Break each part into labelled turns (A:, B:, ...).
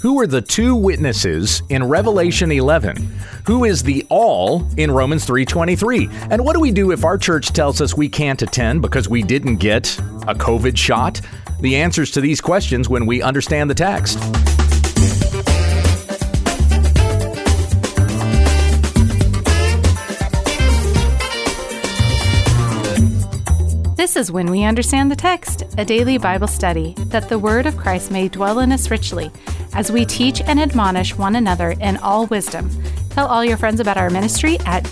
A: Who are the two witnesses in Revelation 11? Who is the all in Romans 3:23? And what do we do if our church tells us we can't attend because we didn't get a COVID shot? The answers to these questions when we understand the text.
B: This is When We Understand the Text, a daily Bible study, that the Word of Christ may dwell in us richly, as we teach and admonish one another in all wisdom. Tell all your friends about our ministry at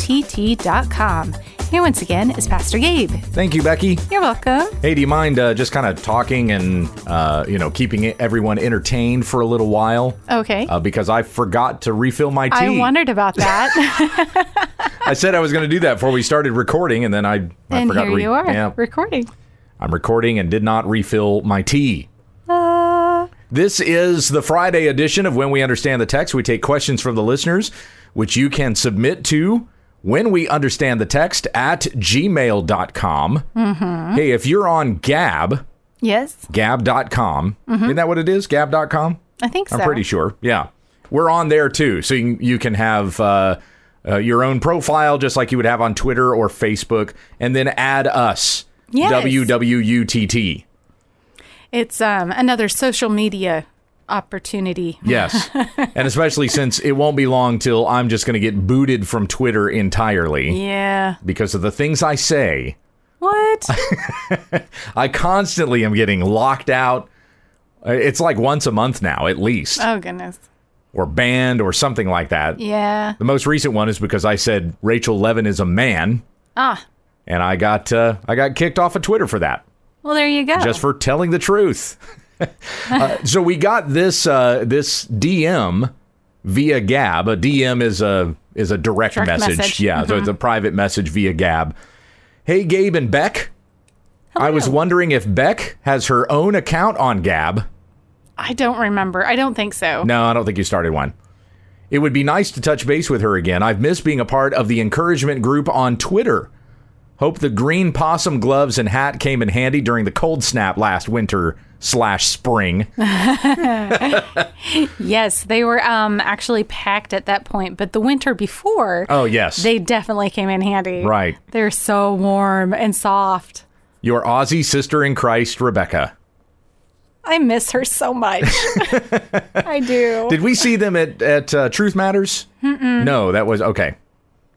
B: wwutt.com. Here once again is Pastor Gabe.
A: Thank you, Becky.
B: You're welcome.
A: Hey, do you mind uh, just kind of talking and uh, you know keeping everyone entertained for a little while?
B: Okay.
A: Uh, because I forgot to refill my tea.
B: I wondered about that.
A: I said I was going to do that before we started recording, and then I, I
B: and
A: forgot.
B: here
A: to re-
B: you are,
A: Yeah,
B: recording.
A: I'm recording and did not refill my tea. This is the Friday edition of When We Understand the Text. We take questions from the listeners, which you can submit to when we understand the text at gmail.com.
B: Mm-hmm.
A: Hey, if you're on Gab,
B: yes,
A: gab.com, isn't that what it is? Gab.com?
B: I think so.
A: I'm pretty sure. Yeah. We're on there too. So you can, you can have uh, uh, your own profile just like you would have on Twitter or Facebook, and then add us.
B: Yes.
A: WWUTT.
B: It's um, another social media opportunity.
A: Yes. and especially since it won't be long till I'm just going to get booted from Twitter entirely
B: Yeah.
A: because of the things I say.
B: What?
A: I constantly am getting locked out. Uh, It's like once a month now, at least,
B: oh goodness.
A: or banned or something like that.
B: Yeah.
A: The most recent one is because I said Rachel Levine is a man,
B: Ah.
A: and I got uh, I got kicked off of Twitter for that,
B: Well, there you go.
A: just for telling the truth. uh, so we got this uh, this DM via Gab. A DM is a is a direct,
B: Direct
A: message.
B: message. Mm-hmm.
A: Yeah, so it's a private message via Gab. Hey, Gabe and Beck. Hello. I was wondering if Beck has her own account on Gab.
B: I don't remember. I don't think so.
A: No, I don't think you started one. It would be nice to touch base with her again. I've missed being a part of the encouragement group on Twitter. Hope the green possum gloves and hat came in handy during the cold snap last winter slash spring.
B: Yes, they were um actually packed at that point, but the winter before,
A: Oh yes,
B: they definitely came in handy.
A: right.
B: They're so warm and soft.
A: Your Aussie sister in Christ, Rebecca.
B: I miss her so much. I do.
A: Did we see them at at uh, Truth Matters? No, that was okay.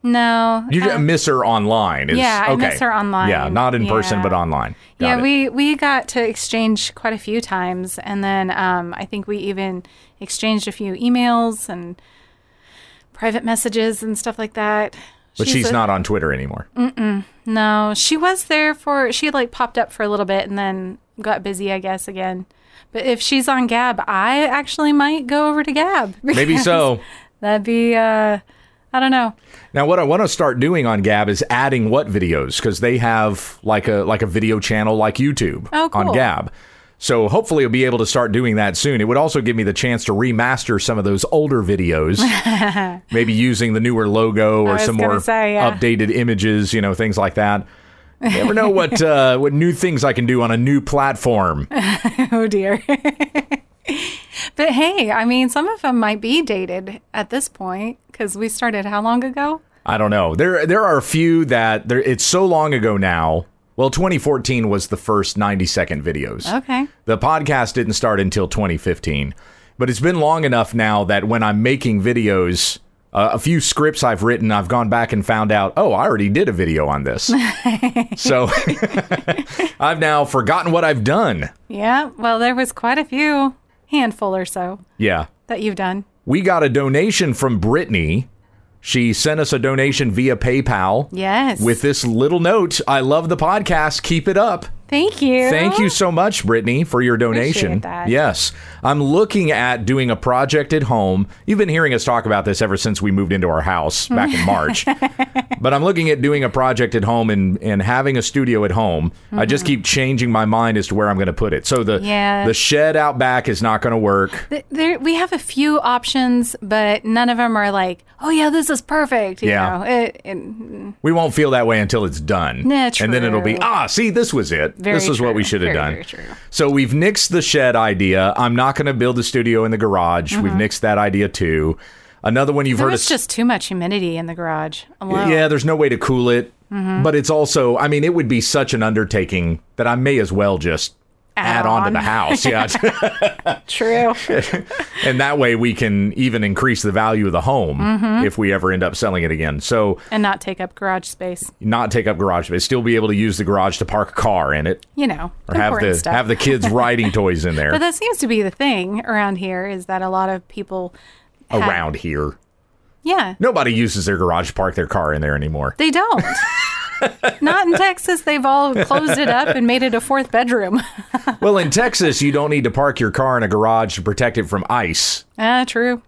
B: No.
A: You
B: uh,
A: miss her online. Is,
B: Yeah, I miss her online.
A: Yeah, not in person, but online. Got
B: yeah,
A: it.
B: we we got to exchange quite a few times, and then um, I think we even exchanged a few emails and private messages and stuff like that.
A: but she's,
B: a-
A: not on Twitter anymore.
B: No, she was there for. She like popped up for a little bit and then got busy, I guess, again. But if she's on Gab, I actually might go over to Gab.
A: Maybe so.
B: That'd be. uh I don't know.
A: Now, what I want to start doing on Gab is adding what videos because they have like a like a video channel like YouTube
B: Oh,
A: on. Gab. So hopefully, I'll be able to start doing that soon. It would also give me the chance to remaster some of those older videos, maybe using the newer logo or some more
B: say, yeah.
A: updated images, you know, things like that. You never know what uh, what new things I can do on a new platform.
B: Oh dear. but hey, I mean, some of them might be dated at this point because we started how long ago?
A: I don't know. There there are a few that there it's so long ago now. Well, 2014 was the first 90 second videos.
B: Okay.
A: The podcast didn't start until 2015, but it's been long enough now that when I'm making videos, uh, a few scripts I've written, I've gone back and found out, oh, I already did a video on this. so I've now forgotten what I've done.
B: Yeah. Well, there was quite a few, handful or so,
A: Yeah.
B: that you've done.
A: We got a donation from Brittany. She sent us a donation via PayPal
B: Yes.
A: with this little note I love the podcast. Keep it up.
B: Thank you.
A: Thank you so much, Brittany, for your donation.
B: That.
A: Yes. I'm looking at doing a project at home. You've been hearing us talk about this ever since we moved into our house back in March. but I'm looking at doing a project at home and, and having a studio at home. I just keep changing my mind as to where I'm going to put it. So the
B: Mm-hmm. Yeah.
A: the shed out back is not going to work.
B: There, we have a few options, but none of them are like, oh yeah, this is perfect. You
A: Yeah.
B: know, it, it,
A: We won't feel that way until it's done.
B: Yeah,
A: And then it'll be, ah, see, this was it.
B: Very
A: this is what we should have done.
B: true.
A: So we've nixed the shed idea. I'm not going to build a studio in the garage. We've nixed that idea too. Another one you've
B: Mm-hmm. There
A: heard us.
B: just too much humidity in the garage alone.
A: Yeah, there's no way to cool it.
B: Mm-hmm.
A: But it's also, I mean, it would be such an undertaking that I may as well just add,
B: Add
A: on to the house. Yeah.
B: True.
A: and that way we can even increase the value of the home
B: Mm-hmm.
A: if we ever end up selling it again. So,
B: and not take up garage space.
A: not take up garage space, still be able to use the garage to park a car in it
B: You know,
A: or have the
B: stuff.
A: have the kids riding toys in there
B: But that seems to be the thing around here is that a lot of people have-
A: around here.
B: Yeah,
A: Nobody uses their garage to park their car in there anymore.
B: they don't. Not in Texas. They've all closed it up and made it a fourth bedroom.
A: well, in Texas, you don't need to park your car in a garage to protect it from ice.
B: Ah, true.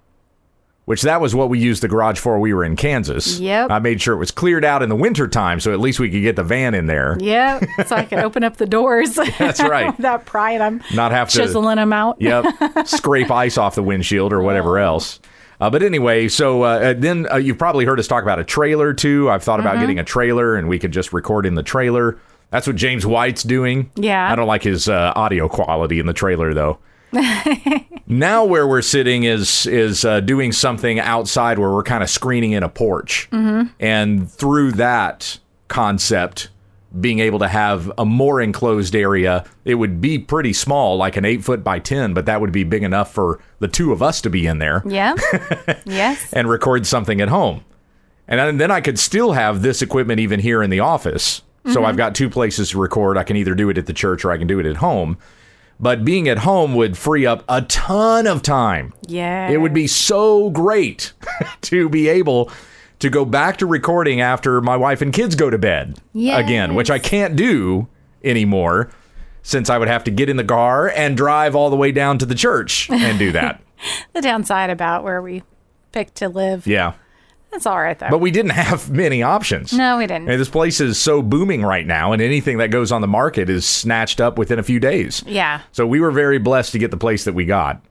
A: which that was what we used the garage for we were in Kansas.
B: Yep.
A: I made sure it was cleared out in the wintertime so at least we could get the van in there.
B: Yeah, so I could open up the doors.
A: That's right.
B: Without pride, I'm
A: Not have to
B: chiseling them out.
A: Yep. scrape ice off the windshield or whatever else. Uh, but anyway, so uh, uh, then uh, you've probably heard us talk about a trailer too. I've thought
B: Mm-hmm.
A: about getting a trailer and we could just record in the trailer. That's what James White's doing.
B: Yeah.
A: I don't like his uh, audio quality in the trailer though. now where we're sitting is is uh, doing something outside where we're kind of screening in a porch,
B: Mm-hmm.
A: and through that concept, being able to have a more enclosed area, it would be pretty small, like an eight foot by ten, but that would be big enough for the two of us to be in there
B: Yeah. yes.
A: and record something at home. And then- then I could still have this equipment even here in the office. So mm-hmm. I've got two places to record. I can either do it at the church or I can do it at home. But being at home would free up a ton of time.
B: Yeah.
A: It would be so great to be able to go back to recording after my wife and kids go to bed again, which I can't do anymore since I would have to get in the car and drive all the way down to the church and do that.
B: the downside about where we picked to live.
A: yeah.
B: That's all right though.
A: But we didn't have many options.
B: no, we didn't.
A: And this place is so booming right now, and anything that goes on the market is snatched up within a few days.
B: yeah,
A: So we were very blessed to get the place that we got.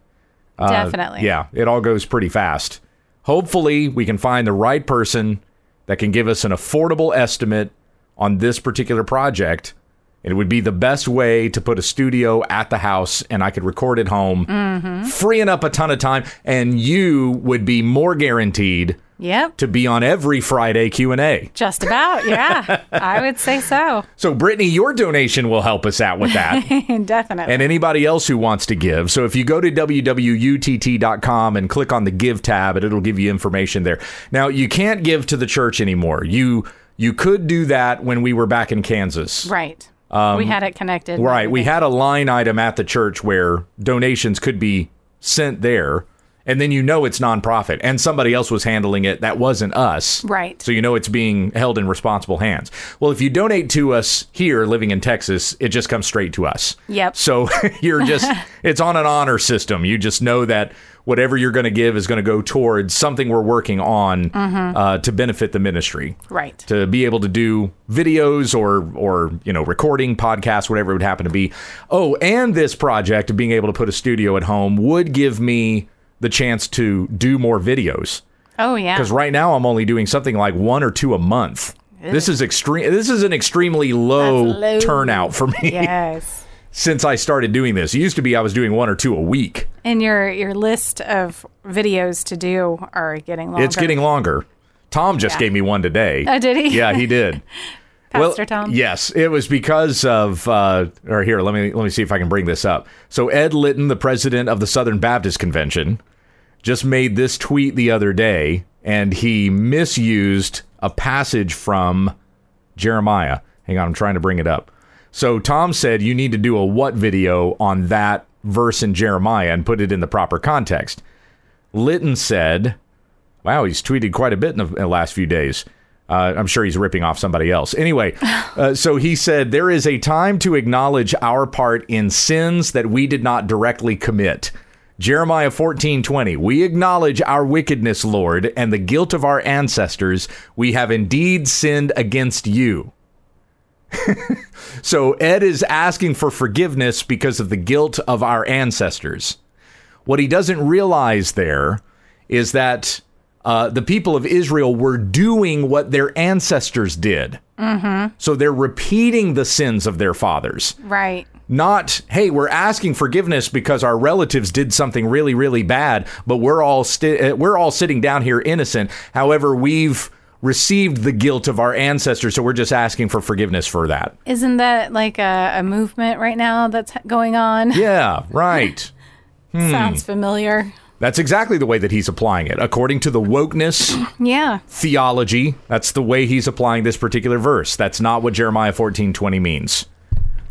B: definitely.
A: Uh, Yeah, it all goes pretty fast. Hopefully, we can find the right person that can give us an affordable estimate on this particular project. It would be the best way to put a studio at the house and I could record at home,
B: Mm-hmm.
A: freeing up a ton of time, and you would be more guaranteed
B: Yep.
A: to be on every Friday Q&A.
B: Just about. Yeah. I would say so.
A: So, Brittany, your donation will help us out with that.
B: definitely.
A: and anybody else who wants to give. So if you go to wwutt.com and click on the give tab, it'll give you information there. Now, you can't give to the church anymore. You you could do that when we were back in Kansas.
B: right. we had it connected.
A: Um, Right. We had a line item at the church where donations could be sent there. And then you know it's nonprofit and somebody else was handling it that wasn't us.
B: Right.
A: So you know it's being held in responsible hands. Well, if you donate to us here living in Texas, it just comes straight to us.
B: Yep.
A: So you're just, it's on an honor system. You just know that whatever you're going to give is going to go towards something we're working on uh, to benefit the ministry
B: Right.
A: to be able to do videos or or you know recording podcasts whatever it would happen to be oh and this project of being able to put a studio at home would give me the chance to do more videos
B: Oh yeah.
A: because right now i'm only doing something like one or two a month this is extreme this is an extremely low,
B: low.
A: turnout for me
B: Yes.
A: since i started doing this it used to be i was doing one or two a week
B: And your your list of videos to do are getting longer.
A: it's getting longer tom just
B: Yeah.
A: gave me one today
B: Oh, did he?
A: yeah he did
B: Pastor Tom.
A: Yes, it was because of. Uh, or here, let me let me see if I can bring this up. So Ed Litton, the president of the Southern Baptist Convention, just made this tweet the other day, and he misused a passage from Jeremiah. Hang on, I'm trying to bring it up. So Tom said you need to do a what video on that verse in Jeremiah and put it in the proper context. Litton said, Wow, he's tweeted quite a bit in the, in the last few days. Uh, I'm sure he's ripping off somebody else. Anyway, uh, so he said, There is a time to acknowledge our part in sins that we did not directly commit. Jeremiah 14:20 We acknowledge our wickedness, Lord, and the guilt of our ancestors. We have indeed sinned against you. so Ed is asking for forgiveness because of the guilt of our ancestors. What he doesn't realize there is that uh, the people of Israel were doing what their ancestors did. Mm-hmm. So they're repeating the sins of their fathers.
B: Right.
A: Not, hey, we're asking forgiveness because our relatives did something really, really bad, but we're all sti- uh, we're all sitting down here innocent. However, we've received the guilt of our ancestors, so we're just asking for forgiveness for that.
B: Isn't that like a, a movement right now that's going on?
A: Yeah, right.
B: Sounds familiar.
A: That's exactly the way that he's applying it. According to the wokeness
B: Yeah.
A: theology, that's the way he's applying this particular verse. That's not what Jeremiah 14:20 means.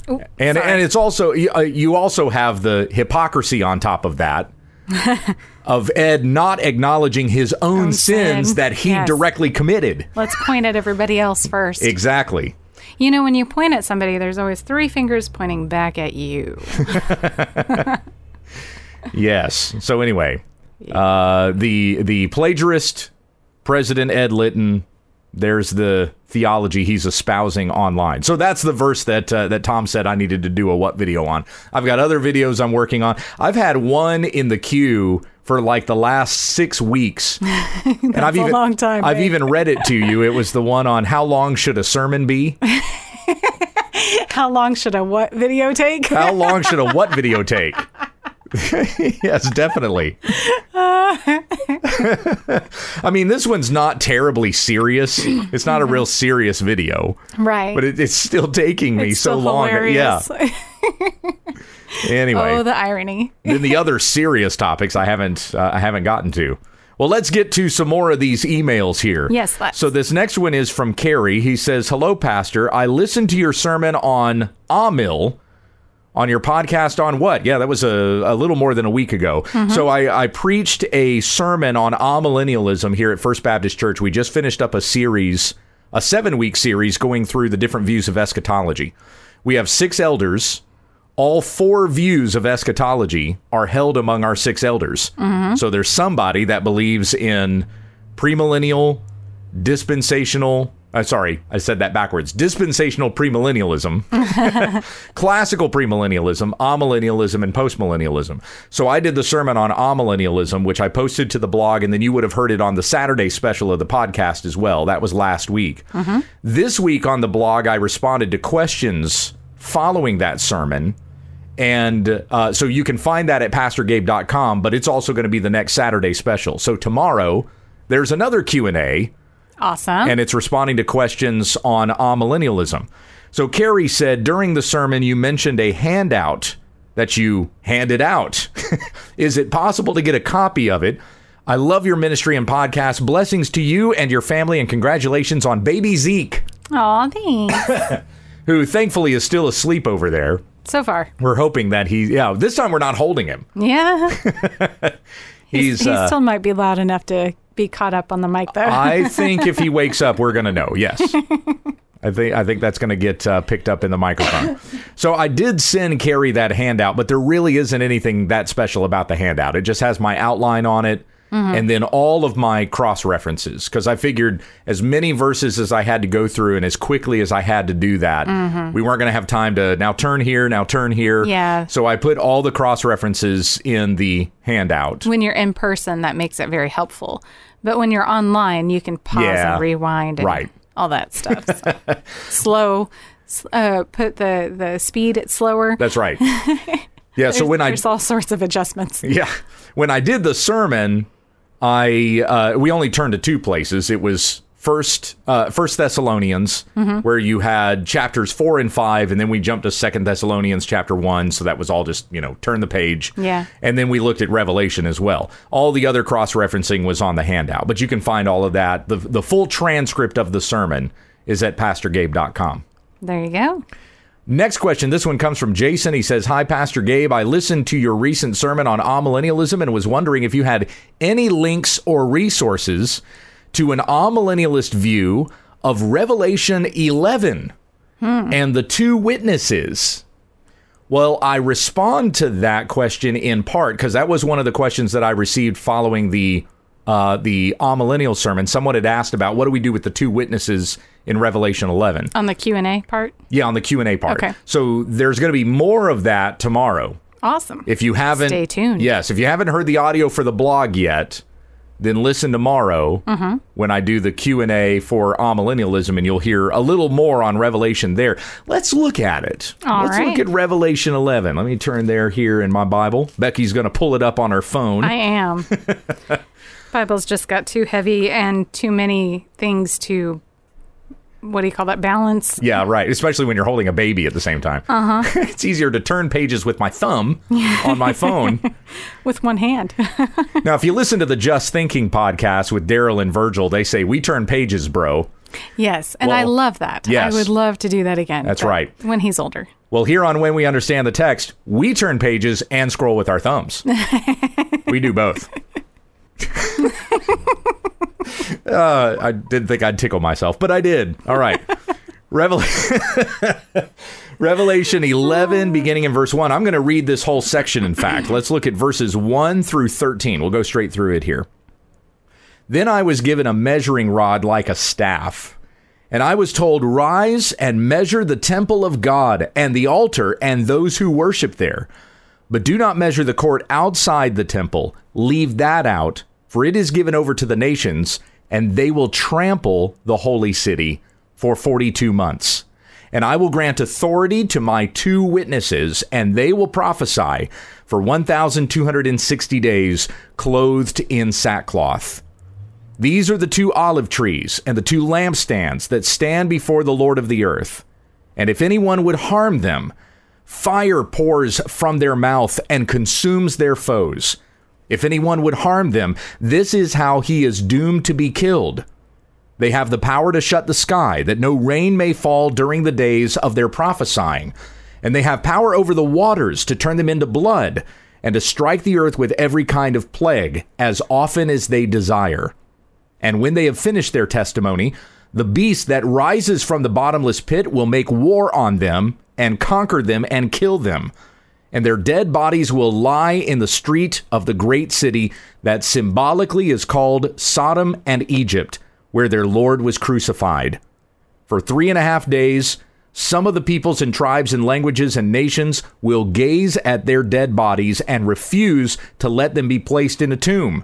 B: Ooh,
A: And
B: sorry.
A: and it's also uh, you also have the hypocrisy on top of that of Ed not acknowledging his own
B: Own
A: sins
B: sin.
A: that he
B: Yes.
A: directly committed.
B: Let's point at everybody else first.
A: Exactly.
B: You know, when you point at somebody, there's always three fingers pointing back at you.
A: Yes. So anyway, uh, the the plagiarist, President Ed Litton. There's the theology he's espousing online. So that's the verse that uh, that Tom said I needed to do a what video on. I've got other videos I'm working on. I've had one in the queue for like the last six weeks, and I've
B: a
A: even
B: long time,
A: I've
B: babe.
A: even read it to you. It was the one on how long should a sermon be?
B: How long should a what video take?
A: How long should a what video take? yes, definitely. I mean, this one's not terribly serious. It's not a real serious video,
B: right.
A: but it, it's still taking me
B: It's
A: so long.
B: hilarious.
A: Yeah. Anyway,
B: oh, the irony.
A: then the other serious topics I haven't uh, I haven't gotten to. Well, let's get to some more of these emails here.
B: Yes, let's.
A: So this next one is from Carrie. He says, "Hello, Pastor. I listened to your sermon on Amil." On your podcast on what? Yeah, that was a, a little more than a week ago.
B: Mm-hmm.
A: So I, I preached a sermon on amillennialism here at First Baptist Church. We just finished up a series, a seven week series going through the different views of eschatology. We have six elders all four views of eschatology are held among our six elders. So there's somebody that believes in premillennial, dispensational. Uh, sorry, I said that backwards. Dispensational premillennialism, classical premillennialism, amillennialism, and postmillennialism. So I did the sermon on amillennialism, which I posted to the blog, and then you would have heard it on the Saturday special of the podcast as well. That was last week. This week on the blog, I responded to questions following that sermon. And uh, so you can find that at pastorgabe.com, but it's also going to be the next Saturday special. So tomorrow there's another Q&A
B: Awesome.
A: and it's responding to questions on amillennialism. So Carrie said during the sermon you mentioned a handout that you handed out. Is it possible to get a copy of it? I love your ministry and podcast. Blessings to you and your family and congratulations on baby Zeke,
B: Aw, thanks.
A: who thankfully is still asleep over there.
B: so far.
A: We're hoping that he yeah, this time we're not holding him.
B: Yeah.
A: He's
B: he
A: uh,
B: still might be loud enough to be caught up on the mic, though.
A: I think if he wakes up, we're gonna know. Yes, I think I think that's gonna get uh, picked up in the microphone. So I did send Carrie that handout, but there really isn't anything that special about the handout. It just has my outline on it. And then all of my cross references, because I figured as many verses as I had to go through and as quickly as I had to do that, we weren't going to have time to now turn here, now turn here.
B: Yeah.
A: So I put all the cross references in the handout.
B: when you're in person, that makes it very helpful. But when you're online, you can pause
A: Yeah.
B: and rewind and
A: Right.
B: all that stuff. So. Slow, uh, put the, the speed at slower.
A: That's right. Yeah. so
B: There's-
A: when I
B: there's all sorts of adjustments.
A: Yeah. When I did the sermon, I uh, we only turned to two places. It was first uh, First Thessalonians,
B: Mm-hmm.
A: where you had chapters four and five, and then we jumped to Second Thessalonians chapter one. So that was all just you know turn the page.
B: Yeah.
A: And then we looked at Revelation as well. All the other cross referencing was on the handout, but you can find all of that. the The full transcript of the sermon is at PastorGabe.com.
B: There you go.
A: Next question. This one comes from Jason. He says, Hi, Pastor Gabe. I listened to your recent sermon on amillennialism and was wondering if you had any links or resources to an amillennialist view of Revelation 11 and the two witnesses. Well, I respond to that question in part because that was one of the questions that I received following the uh, the amillennial sermon. Someone had asked about what do we do with the two witnesses in Revelation 11.
B: On the Q&A part.
A: Yeah, on the Q and A part.
B: Okay.
A: So there's going to be more of that tomorrow.
B: Awesome.
A: If you haven't,
B: Stay tuned.
A: Yes, if you haven't heard the audio for the blog yet, then listen tomorrow
B: Mm-hmm.
A: when I do the Q&A for amillennialism and you'll hear a little more on Revelation there. Let's look at it.
B: All
A: Let's
B: right.
A: look at Revelation 11. Let me turn there here in my Bible. Becky's going to pull it up on her phone.
B: I am. Bible's just got too heavy and too many things to what do you call that balance?
A: yeah, right. Especially when you're holding a baby at the same time.
B: Uh-huh.
A: it's easier to turn pages with my thumb on my phone.
B: with one hand.
A: now, if you listen to the Just Thinking podcast with Darrell and Virgil, they say we turn pages, bro.
B: yes, and I love that.
A: yes.
B: I would love to do that again.
A: That's right.
B: When he's older.
A: Well, here on When We Understand the Text, we turn pages and scroll with our thumbs. we do both. Uh, I didn't think I'd tickle myself, but I did. All right. Revelation. Revelation 11, beginning in verse 1. I'm going to read this whole section, in fact. Let's look at verses 1 through 13. We'll go straight through it here. Then I was given a measuring rod like a staff. And I was told, Rise and measure the temple of God and the altar and those who worship there. But do not measure the court outside the temple. Leave that out, for it is given over to the nations, and they will trample the holy city for 42 months. And I will grant authority to my two witnesses, and they will prophesy for 1,260 days, clothed in sackcloth. These are the two olive trees and the two lampstands that stand before the Lord of the earth. And if anyone would harm them, fire pours from their mouth and consumes their foes. If anyone would harm them, this is how he is doomed to be killed. They have the power to shut the sky, that no rain may fall during the days of their prophesying. And they have power over the waters to turn them into blood, and to strike the earth with every kind of plague, as often as they desire. And when they have finished their testimony, the beast that rises from the bottomless pit will make war on them and conquer them and kill them. And their dead bodies will lie in the street of the great city that symbolically is called Sodom and Egypt, where their Lord was crucified. For three and a half days, some of the peoples and tribes and languages and nations will gaze at their dead bodies and refuse to let them be placed in a tomb.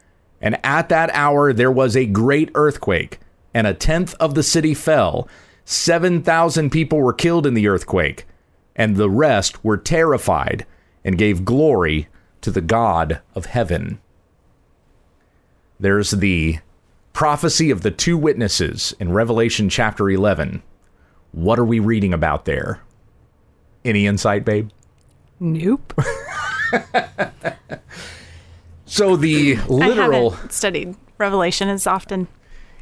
A: And at that hour there was a great earthquake, and a tenth of the city fell. Seven thousand people were killed in the earthquake, and the rest were terrified and gave glory to the God of heaven. There's the prophecy of the two witnesses in Revelation chapter 11. What are we reading about there? Any insight, babe?
B: Nope.
A: So the literal,
B: I haven't studied Revelation as often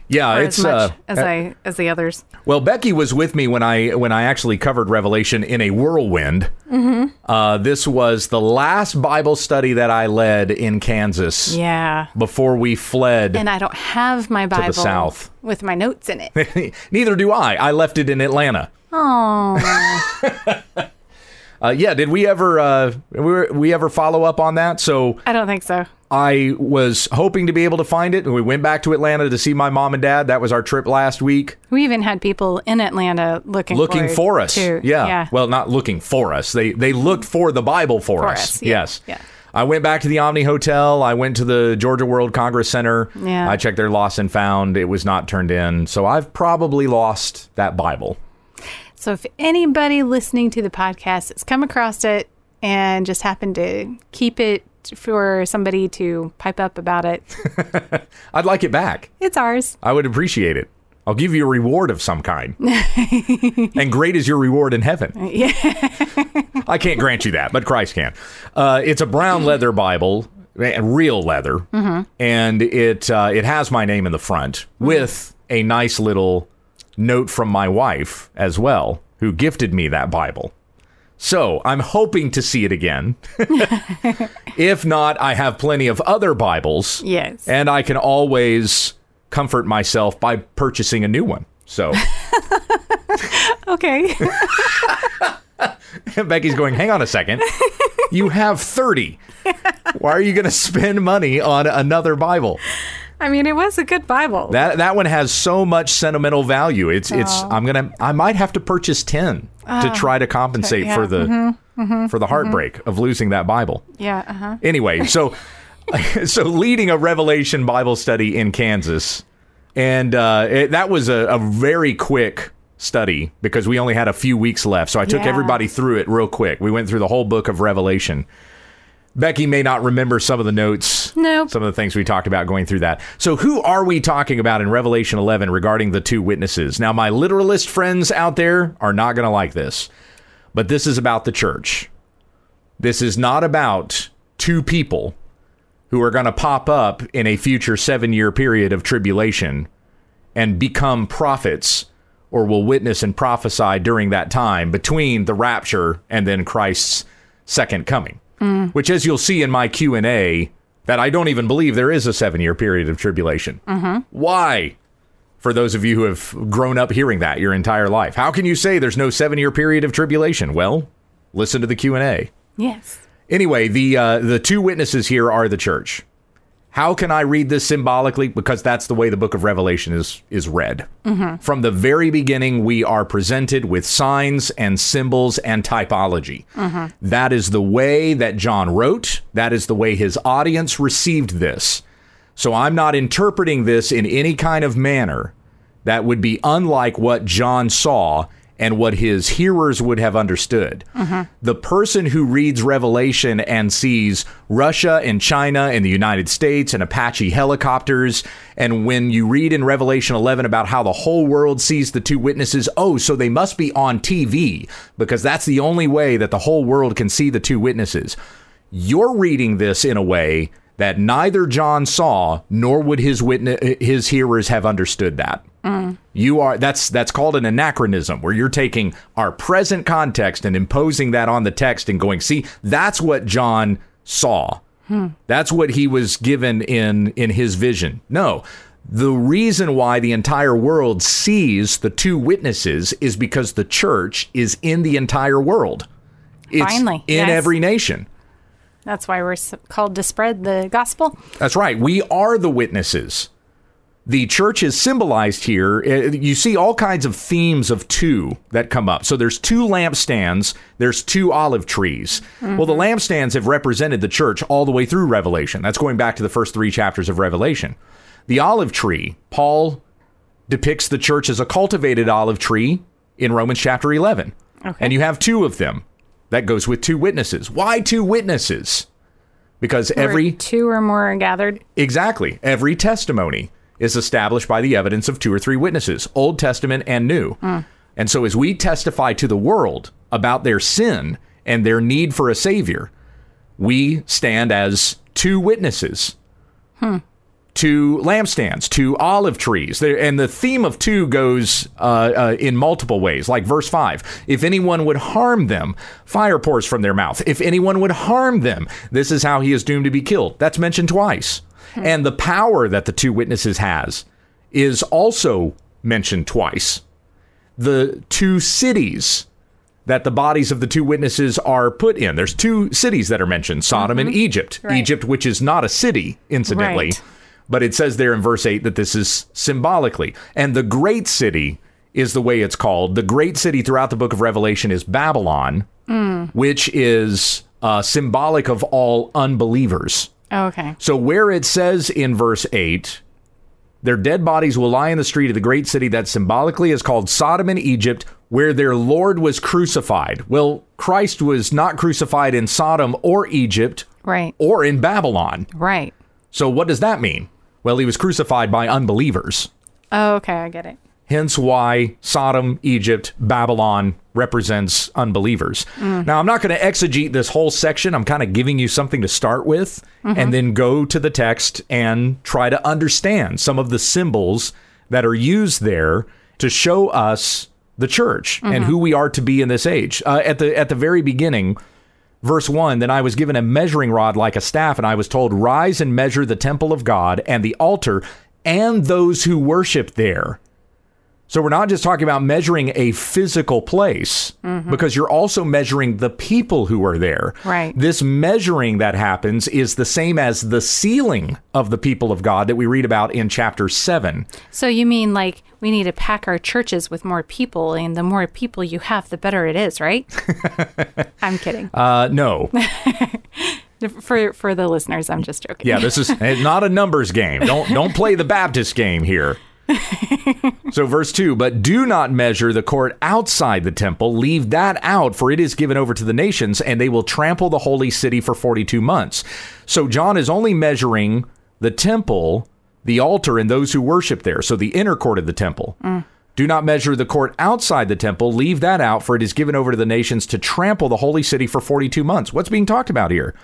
A: yeah, it's
B: as much
A: uh,
B: as I as the others.
A: Well, Becky was with me when I when I actually covered Revelation in a whirlwind.
B: Mm-hmm.
A: Uh, this was the last Bible study that I led in Kansas
B: Yeah.
A: before we fled.
B: And I don't have my Bible
A: south.
B: with my notes in it.
A: Neither do I. I left it in Atlanta.
B: Oh,
A: Uh, yeah, did we ever uh, we, we ever follow up on that? So
B: I don't think so.
A: I was hoping to be able to find it, and we went back to Atlanta to see my mom and dad. That was our trip last week.
B: We even had people in Atlanta looking
A: looking for us.
B: To,
A: yeah.
B: yeah.
A: Well, not looking for us. They they looked for the Bible for,
B: For
A: us.
B: us, yeah,
A: Yes.
B: yeah.
A: I went back to the Omni Hotel. I went to the Georgia World Congress Center.
B: Yeah.
A: I checked their lost and found. It was not turned in. So I've probably lost that Bible.
B: So if anybody listening to the podcast has come across it and just happened to keep it for somebody to pipe up about it,
A: I'd like it back.
B: it's ours.
A: I would appreciate it. I'll give you a reward of some kind. and great is your reward in heaven.
B: Yeah.
A: I can't grant you that, but Christ can. Uh, it's a brown leather Bible, eh, real leather, and it uh, it has my name in the front with a nice little note from my wife as well, who gifted me that Bible. So I'm hoping to see it again. if not, I have plenty of other Bibles.
B: Yes.
A: And I can always comfort myself by purchasing a new one. So
B: Okay.
A: Becky's going, hang on a second. You have 30. Why are you going to spend money on another Bible?
B: I mean, it was a good Bible.
A: That that one has so much sentimental value. It's it's I'm going to I might have to purchase 10 to try to compensate
B: yeah.
A: for the for the heartbreak of losing that Bible.
B: yeah. Uh huh.
A: Anyway, so so leading a Revelation Bible study in Kansas, and uh, it, that was a, a very quick study because we only had a few weeks left. So I took
B: Yeah.
A: everybody through it real quick. We went through the whole book of Revelation. Becky may not remember some of the notes,
B: Nope.
A: some of the things we talked about going through that. So, who are we talking about in Revelation 11 regarding the two witnesses? Now, my literalist friends out there are not going to like this, but this is about the church. This is not about two people who are going to pop up in a future seven year period of tribulation and become prophets or will witness and prophesy during that time between the rapture and then Christ's second coming. Which, as you'll see in my Q and A, that I don't even believe there is a seven year period of tribulation. Why? For those of you who have grown up hearing that your entire life, how can you say there's no seven year period of tribulation? Well, listen to the Q and A.
B: Yes.
A: Anyway, the uh, the two witnesses here are the church. How can I read this symbolically? Because that's the way the book of Revelation is is read. Mm-hmm. From the very beginning, we are presented with signs and symbols and typology. Mm-hmm. That is the way that John wrote. That is the way his audience received this. So I'm not interpreting this in any kind of manner that would be unlike what John saw and what his hearers would have understood. Mm-hmm. The person who reads Revelation and sees Russia and China and the United States and Apache helicopters, and when you read in Revelation 11 about how the whole world sees the two witnesses, oh, so they must be on TV because that's the only way that the whole world can see the two witnesses. You're reading this in a way that neither John saw nor would his witness his hearers have understood that. Mm. You are that's that's called an anachronism where you're taking our present context and imposing that on the text and going, "See, that's what John saw. Hmm. That's what he was given in in his vision." No. The reason why the entire world sees the two witnesses is because the church is in the entire world. It's
B: Finally,
A: in
B: yes.
A: every nation.
B: That's why we're called to spread the gospel.
A: That's right. We are the witnesses. The church is symbolized here. Uh, You see all kinds of themes of two that come up. So there's two lampstands, there's two olive trees. Well, the lampstands have represented the church all the way through Revelation. That's going back to the first three chapters of Revelation. The olive tree, Paul depicts the church as a cultivated olive tree in Romans chapter 11. Okay. And you have two of them. That goes with two witnesses. Why two witnesses? Because
B: Where
A: every
B: two or more are gathered.
A: Exactly. Every testimony is established by the evidence of two or three witnesses, Old Testament and New. Hmm. And so, as we testify to the world about their sin and their need for a Savior, we stand as two witnesses. Hmm. Two lampstands, two olive trees. And the theme of two goes uh, uh, in multiple ways, like verse 5. If anyone would harm them, fire pours from their mouth. If anyone would harm them, this is how he is doomed to be killed. That's mentioned twice. And the power that the two witnesses has is also mentioned twice. The two cities that the bodies of the two witnesses are put in. There's two cities that are mentioned Sodom and Egypt.
B: Right.
A: Egypt, which is not a city, incidentally.
B: Right.
A: But it says there in verse 8 that this is symbolically. And the great city is the way it's called. The great city throughout the book of Revelation is Babylon, which is uh, symbolic of all unbelievers.
B: Oh, okay.
A: So where it says in verse 8, their dead bodies will lie in the street of the great city that symbolically is called Sodom and Egypt, where their Lord was crucified. Well, Christ was not crucified in Sodom or Egypt
B: Right.
A: or in Babylon.
B: Right.
A: So what does that mean? Well, he was crucified by unbelievers.
B: Oh, okay. I get it.
A: Hence why Sodom, Egypt, Babylon represents unbelievers. Mm-hmm. Now, I'm not going to exegete this whole section. I'm kind of giving you something to start with mm-hmm. and then go to the text and try to understand some of the symbols that are used there to show us the church and mm-hmm. who we are to be in this age. Uh, at the at the very beginning, Verse 1 Then I was given a measuring rod like a staff, and I was told, Rise and measure the temple of God and the altar and those who worship there. So we're not just talking about measuring a physical place because you're also measuring the people who are there.
B: Right.
A: This measuring that happens is the same as the sealing of the people of God that we read about in chapter 7.
B: So you mean like we need to pack our churches with more people, and the more people you have, the better it is, right? I'm kidding.
A: Uh, no.
B: For for the listeners, I'm just joking.
A: Yeah, this is not a numbers game. Don't don't play the Baptist game here. So verse 2, but do not measure the court outside the temple, leave that out for it is given over to the nations and they will trample the holy city for 42 months. So John is only measuring the temple, the altar and those who worship there, so the inner court of the temple. Do not measure the court outside the temple, leave that out for it is given over to the nations to trample the holy city for 42 months. What's being talked about here?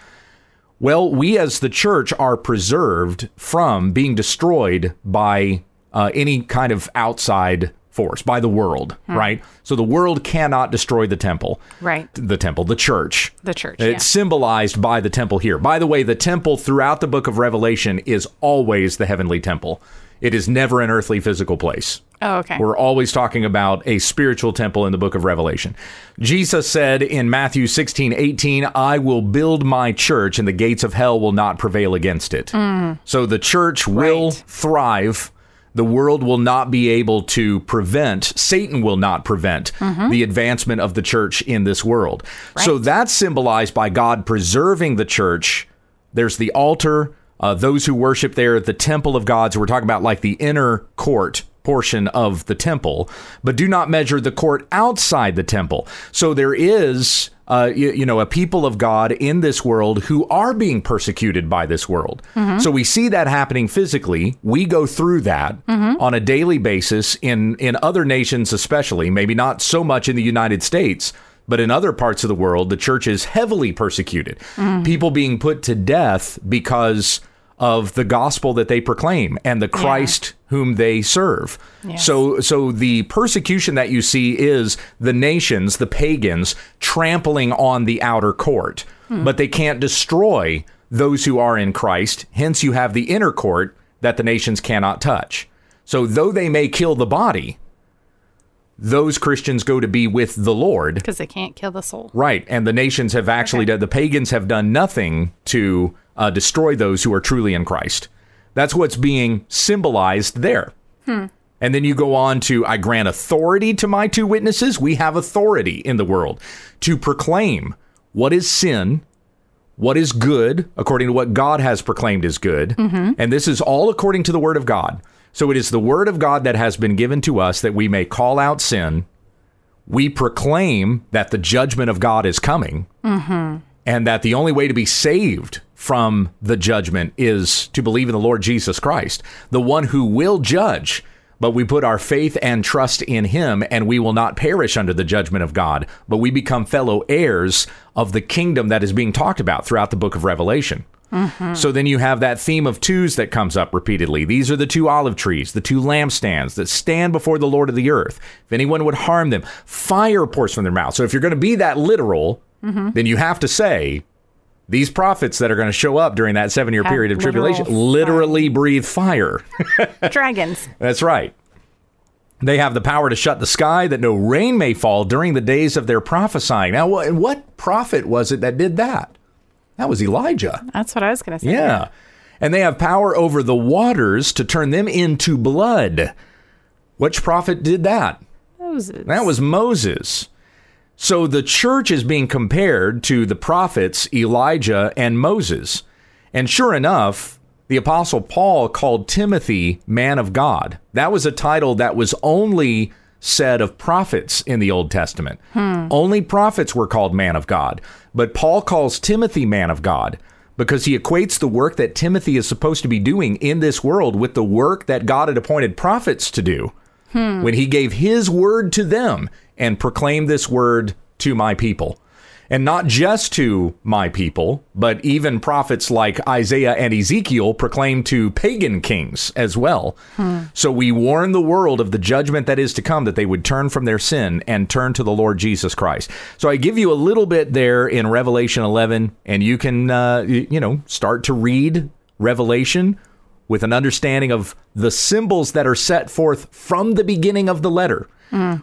A: Well, we as the church are preserved from being destroyed by uh, any kind of outside force, by the world, right? So the world cannot destroy the temple.
B: Right.
A: The temple, the church.
B: The church.
A: It's symbolized by the temple here. By the way, the temple throughout the book of Revelation is always the heavenly temple. It is never an earthly physical place.
B: Oh, okay.
A: We're always talking about a spiritual temple in the book of Revelation. Jesus said in Matthew 16, 18, I will build my church and the gates of hell will not prevail against it. So the church will
B: Right.
A: thrive. The world will not be able to prevent, Satan will not prevent the advancement of the church in this world. So
B: Right.
A: that's symbolized by God preserving the church. There's the altar, uh, those who worship there, the temple of God. So we're talking about like the inner court portion of the temple, but do not measure the court outside the temple. So there is, uh, you, you know, a people of God in this world who are being persecuted by this world. Mm-hmm. So we see that happening physically. We go through that mm-hmm. on a daily basis in in other nations, especially maybe not so much in the United States. But in other parts of the world, the church is heavily persecuted. Mm-hmm. People being put to death because of the gospel that they proclaim and the Christ whom they serve.
B: Yes.
A: So so the persecution that you see is the nations, the pagans trampling on the outer court. Hmm. But they can't destroy those who are in Christ. Hence you have the inner court that the nations cannot touch. So though they may kill the body, those Christians go to be with the Lord.
B: Because they can't kill the soul.
A: Right. And the nations have actually done, the pagans have done nothing to uh, destroy those who are truly in Christ. That's what's being symbolized there. And then you go on to, I grant authority to my two witnesses. We have authority in the world to proclaim what is sin, what is good, according to what God has proclaimed is good. And this is all according to the word of God. So it is the word of God that has been given to us that we may call out sin. We proclaim that the judgment of God is coming mm-hmm. and that the only way to be saved from the judgment is to believe in the Lord Jesus Christ, the one who will judge. But we put our faith and trust in him, and we will not perish under the judgment of God, but we become fellow heirs of the kingdom that is being talked about throughout the book of Revelation. Mm-hmm. So then you have that theme of twos that comes up repeatedly. These are the two olive trees, the two lampstands that stand before the Lord of the earth. If anyone would harm them, fire pours from their mouth. So if you're going to be that literal, then you have to say these prophets that are going to show up during that seven year period of tribulation literally breathe fire.
B: Dragons.
A: That's right. They have the power to shut the sky that no rain may fall during the days of their prophesying. Now, what prophet was it that did that? That was Elijah.
B: That's what I was going to say.
A: Yeah. And they have power over the waters to turn them into blood. Which prophet did that?
B: Moses.
A: That was Moses. So the church is being compared to the prophets Elijah and Moses. And sure enough, the apostle Paul called Timothy man of God. That was a title that was only said of prophets in the Old Testament. Only prophets were called man of God. But Paul calls Timothy man of God because he equates the work that Timothy is supposed to be doing in this world with the work that God had appointed prophets to do when he gave his word to them and proclaimed this word to my people. And not just to my people, but even prophets like Isaiah and Ezekiel proclaimed to pagan kings as well. So we warn the world of the judgment that is to come, that they would turn from their sin and turn to the Lord Jesus Christ. So I give you a little bit there in Revelation 11, and you can, uh, you know, start to read Revelation with an understanding of the symbols that are set forth from the beginning of the letter,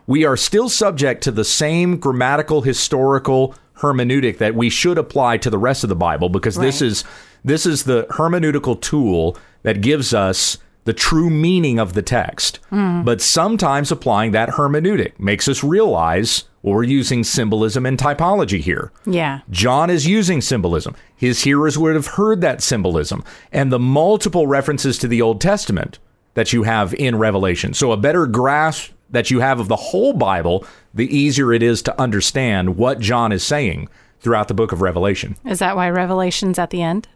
A: we are still subject to the same grammatical, historical hermeneutic that we should apply to the rest of the Bible because this is this is the hermeneutical tool that gives us the true meaning of the text. Hmm. But sometimes applying that hermeneutic makes us realize well, we're using symbolism and typology here.
B: Yeah.
A: John is using symbolism. His hearers would have heard that symbolism and the multiple references to the Old Testament that you have in Revelation. So, a better grasp that you have of the whole Bible, the easier it is to understand what John is saying throughout the book of Revelation.
B: Is that why Revelation's at the end?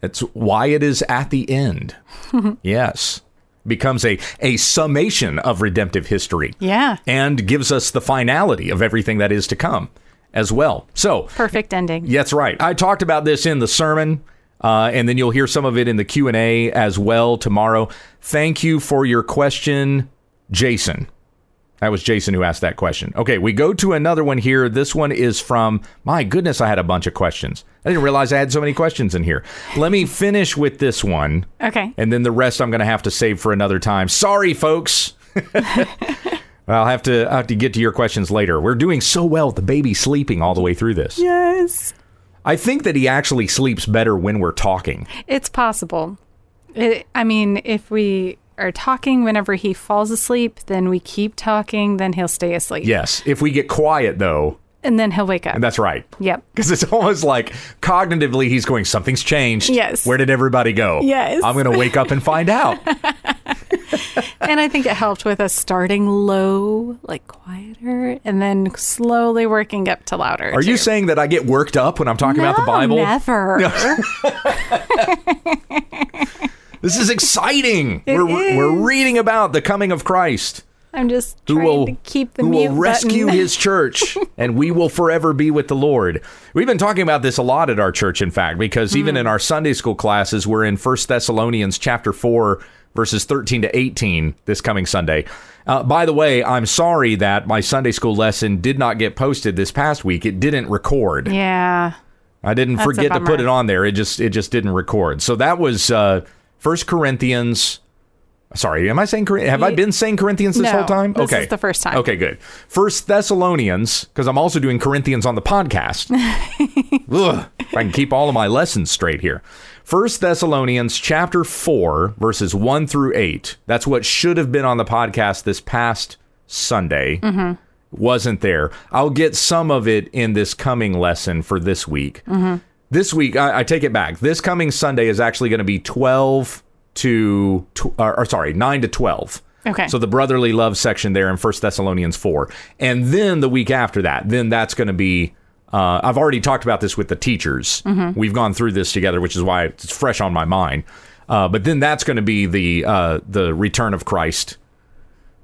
A: That's why it is at the end. yes. Becomes a, a summation of redemptive history
B: Yeah.
A: and gives us the finality of everything that is to come as well. So,
B: Perfect ending.
A: that's right. I talked about this in the sermon, uh, and then you'll hear some of it in the Q and A as well tomorrow. Thank you for your question, Jason. That was Jason who asked that question. Okay, we go to another one here. This one is from, my goodness, I had a bunch of questions. I didn't realize I had so many questions in here. Let me finish with this one,
B: Okay.
A: and then the rest I'm going to have to save for another time. Sorry, folks. I'll have to I'll have to get to your questions later. We're doing so well with the baby sleeping all the way through this.
B: Yes.
A: I think that he actually sleeps better when we're talking.
B: It's possible. It, I mean, if we are talking whenever he falls asleep, then we keep talking, then he'll stay asleep.
A: Yes. If we get quiet, though,
B: And then he'll wake up.
A: that's right.
B: Yep.
A: Because it's almost like cognitively he's going, something's changed.
B: Yes.
A: Where did everybody go?
B: Yes.
A: I'm going to wake up and find out.
B: and I think it helped with us starting low, like quieter, and then slowly working up to louder.
A: Are you saying that I get worked up when I'm talking about the
B: No,
A: Bible?
B: Never.
A: This is exciting.
B: It
A: we're, we're reading about the coming of Christ.
B: I'm just
A: who
B: trying
A: will
B: to keep the
A: who will rescue his church and we will forever be with the Lord. We've been talking about this a lot at our church in fact because
B: Hmm.
A: even in our Sunday school classes we're in 1 Thessalonians chapter 4 verses 13 to 18 this coming Sunday. Uh, by the way, I'm sorry that my Sunday school lesson did not get posted this past week. It didn't record.
B: Yeah.
A: I didn't
B: That's
A: forget to put it on there. It just it just didn't record. So that was uh First Corinthians. Sorry, am I saying have I been saying Corinthians this
B: No,
A: whole time?
B: this
A: okay,
B: is the first time.
A: Okay, good. First Thessalonians, because I'm also doing Corinthians on the podcast. Ugh, if I can keep all of my lessons straight here. First Thessalonians chapter four, verses one through eight. That's what should have been on the podcast this past Sunday.
B: Mm-hmm.
A: Wasn't there. I'll get some of it in this coming lesson for this week.
B: Mm-hmm.
A: This week, I, I take it back. This coming Sunday is actually going to be 12 to, tw- or, or sorry, 9 to 12.
B: Okay.
A: So the brotherly love section there in First Thessalonians 4. And then the week after that, then that's going to be. Uh, I've already talked about this with the teachers. We've gone through this together, which is why it's fresh on my mind. Uh, but then that's going to be the uh, the return of Christ.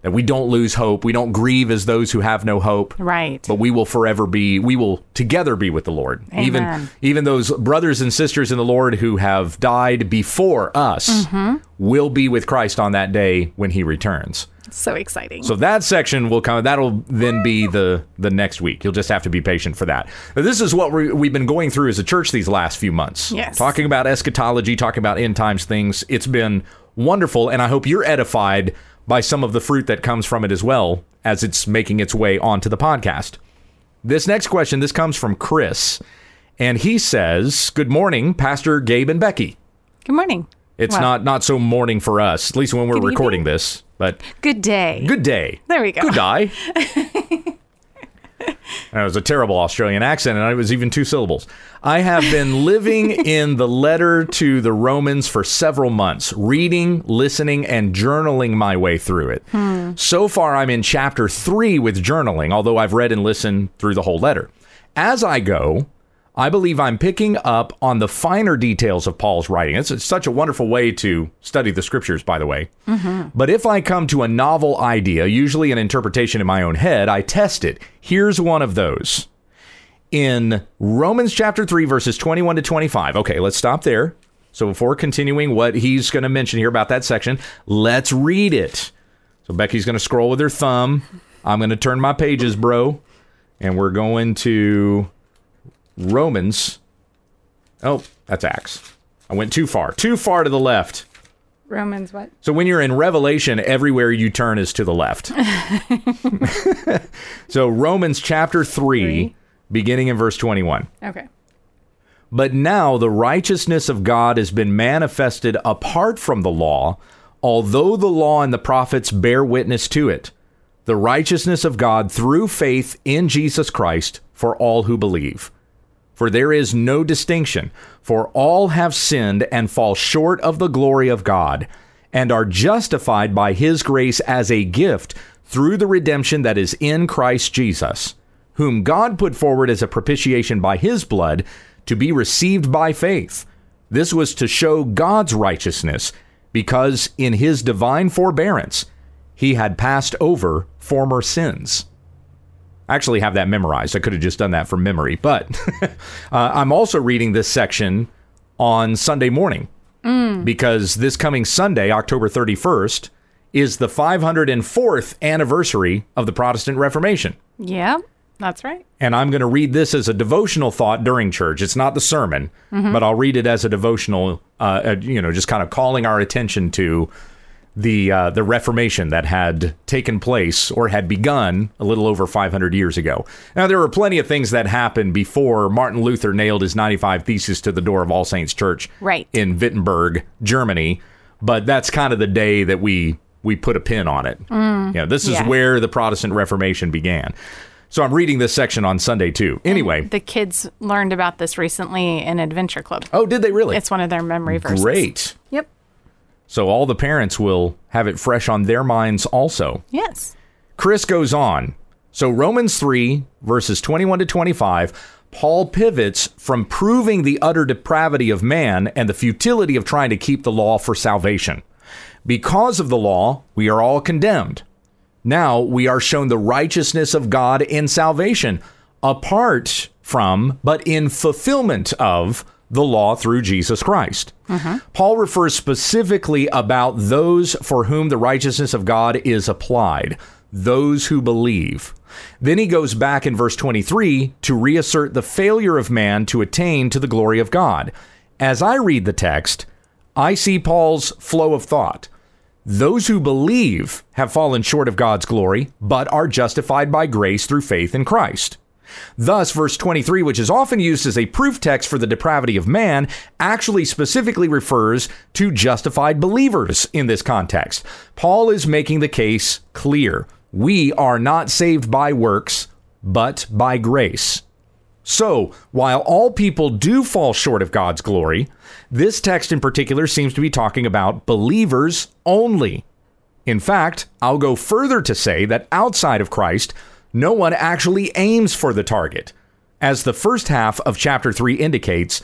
A: That we don't lose hope. We don't grieve as those who have no hope
B: Right.
A: but we will forever be we will together be with the lord even
B: Amen.
A: even those brothers and sisters in the lord who have died before us mm-hmm. will be with christ on that day when he returns
B: so exciting.
A: so that section will come that'll then be the the next week you'll just have to be patient for that Now, this is what we, we've been going through as a church these last few months
B: Yes.
A: talking about eschatology talking about end times things it's been wonderful and i hope you're edified by some of the fruit that comes from it as well as it's making its way onto the podcast this next question, this comes from Chris, and he says, "Good morning, Pastor Gabe and Becky."
B: Good morning.
A: It's
B: Well,
A: not not so morning for us, at least when we're recording
B: evening.
A: this. But
B: Good day.
A: good day.
B: There we go.
A: Good day. That was a terrible Australian accent, and it was even two syllables. I have been living in the letter to the Romans for several months, reading, listening, and journaling my way through it. Hmm. So far, I'm in chapter three with journaling, although I've read and listened through the whole letter. As I go, I believe I'm picking up on the finer details of Paul's writing. It's, it's such a wonderful way to study the scriptures, by the way. Mm-hmm. But if I come to a novel idea, usually an interpretation in my own head, I test it. Here's one of those. In Romans chapter 3, verses 21 to 25. Okay, let's stop there. So before continuing what he's going to mention here about that section, let's read it. So Becky's going to scroll with her thumb. I'm going to turn my pages, bro. And we're going to Romans. Oh, that's Acts. I went too far. Too far to the left.
B: Romans what?
A: So when you're in Revelation, everywhere you turn is to the left. so Romans chapter 3,
B: Three.
A: beginning in verse 21.
B: Okay.
A: But now the righteousness of God has been manifested apart from the law, although the law and the prophets bear witness to it. The righteousness of God through faith in Jesus Christ for all who believe. For there is no distinction, for all have sinned and fall short of the glory of God, and are justified by his grace as a gift through the redemption that is in Christ Jesus, whom God put forward as a propitiation by his blood to be received by faith. This was to show God's righteousness, because in his divine forbearance he had passed over former sins. I actually have that memorized. I could have just done that from memory. But uh, I'm also reading this section on Sunday morning because this coming Sunday, October 31st, is the 504th anniversary of the Protestant Reformation.
B: Yeah, that's right.
A: And I'm going to read this as a devotional thought during church. It's not the sermon, but I'll read it as a devotional, uh, uh, you know, just kind of calling our attention to the uh, the Reformation that had taken place or had begun a little over 500 years ago. Now there were plenty of things that happened before Martin Luther nailed his 95 theses to the door of All Saints Church
B: Right.
A: in Wittenberg, Germany, but that's kind of the day that we we put a pin on it. Yeah, this is
B: yeah.
A: where the Protestant Reformation began. So I'm reading this section on Sunday too. Anyway,
B: The kids learned about this recently in Adventure Club.
A: oh, did they really?
B: It's one of their memory verses.
A: Great. So all the parents will have it fresh on their minds also.
B: Yes.
A: Chris goes on. So Romans 3, verses 21 to 25, Paul pivots from proving the utter depravity of man and the futility of trying to keep the law for salvation. Because of the law, we are all condemned. Now we are shown the righteousness of God in salvation, apart from, but in fulfillment of, the law through Jesus Christ. Mm-hmm. Paul refers specifically about those for whom the righteousness of God is applied, those who believe. Then he goes back in verse 23 to reassert the failure of man to attain to the glory of God. As I read the text, I see Paul's flow of thought. Those who believe have fallen short of God's glory, but are justified by grace through faith in Christ. Thus, verse 23, which is often used as a proof text for the depravity of man, actually specifically refers to justified believers in this context. Paul is making the case clear. We are not saved by works, but by grace. So, while all people do fall short of God's glory, this text in particular seems to be talking about believers only. In fact, I'll go further to say that outside of Christ, no one actually aims for the target. As the first half of chapter 3 indicates,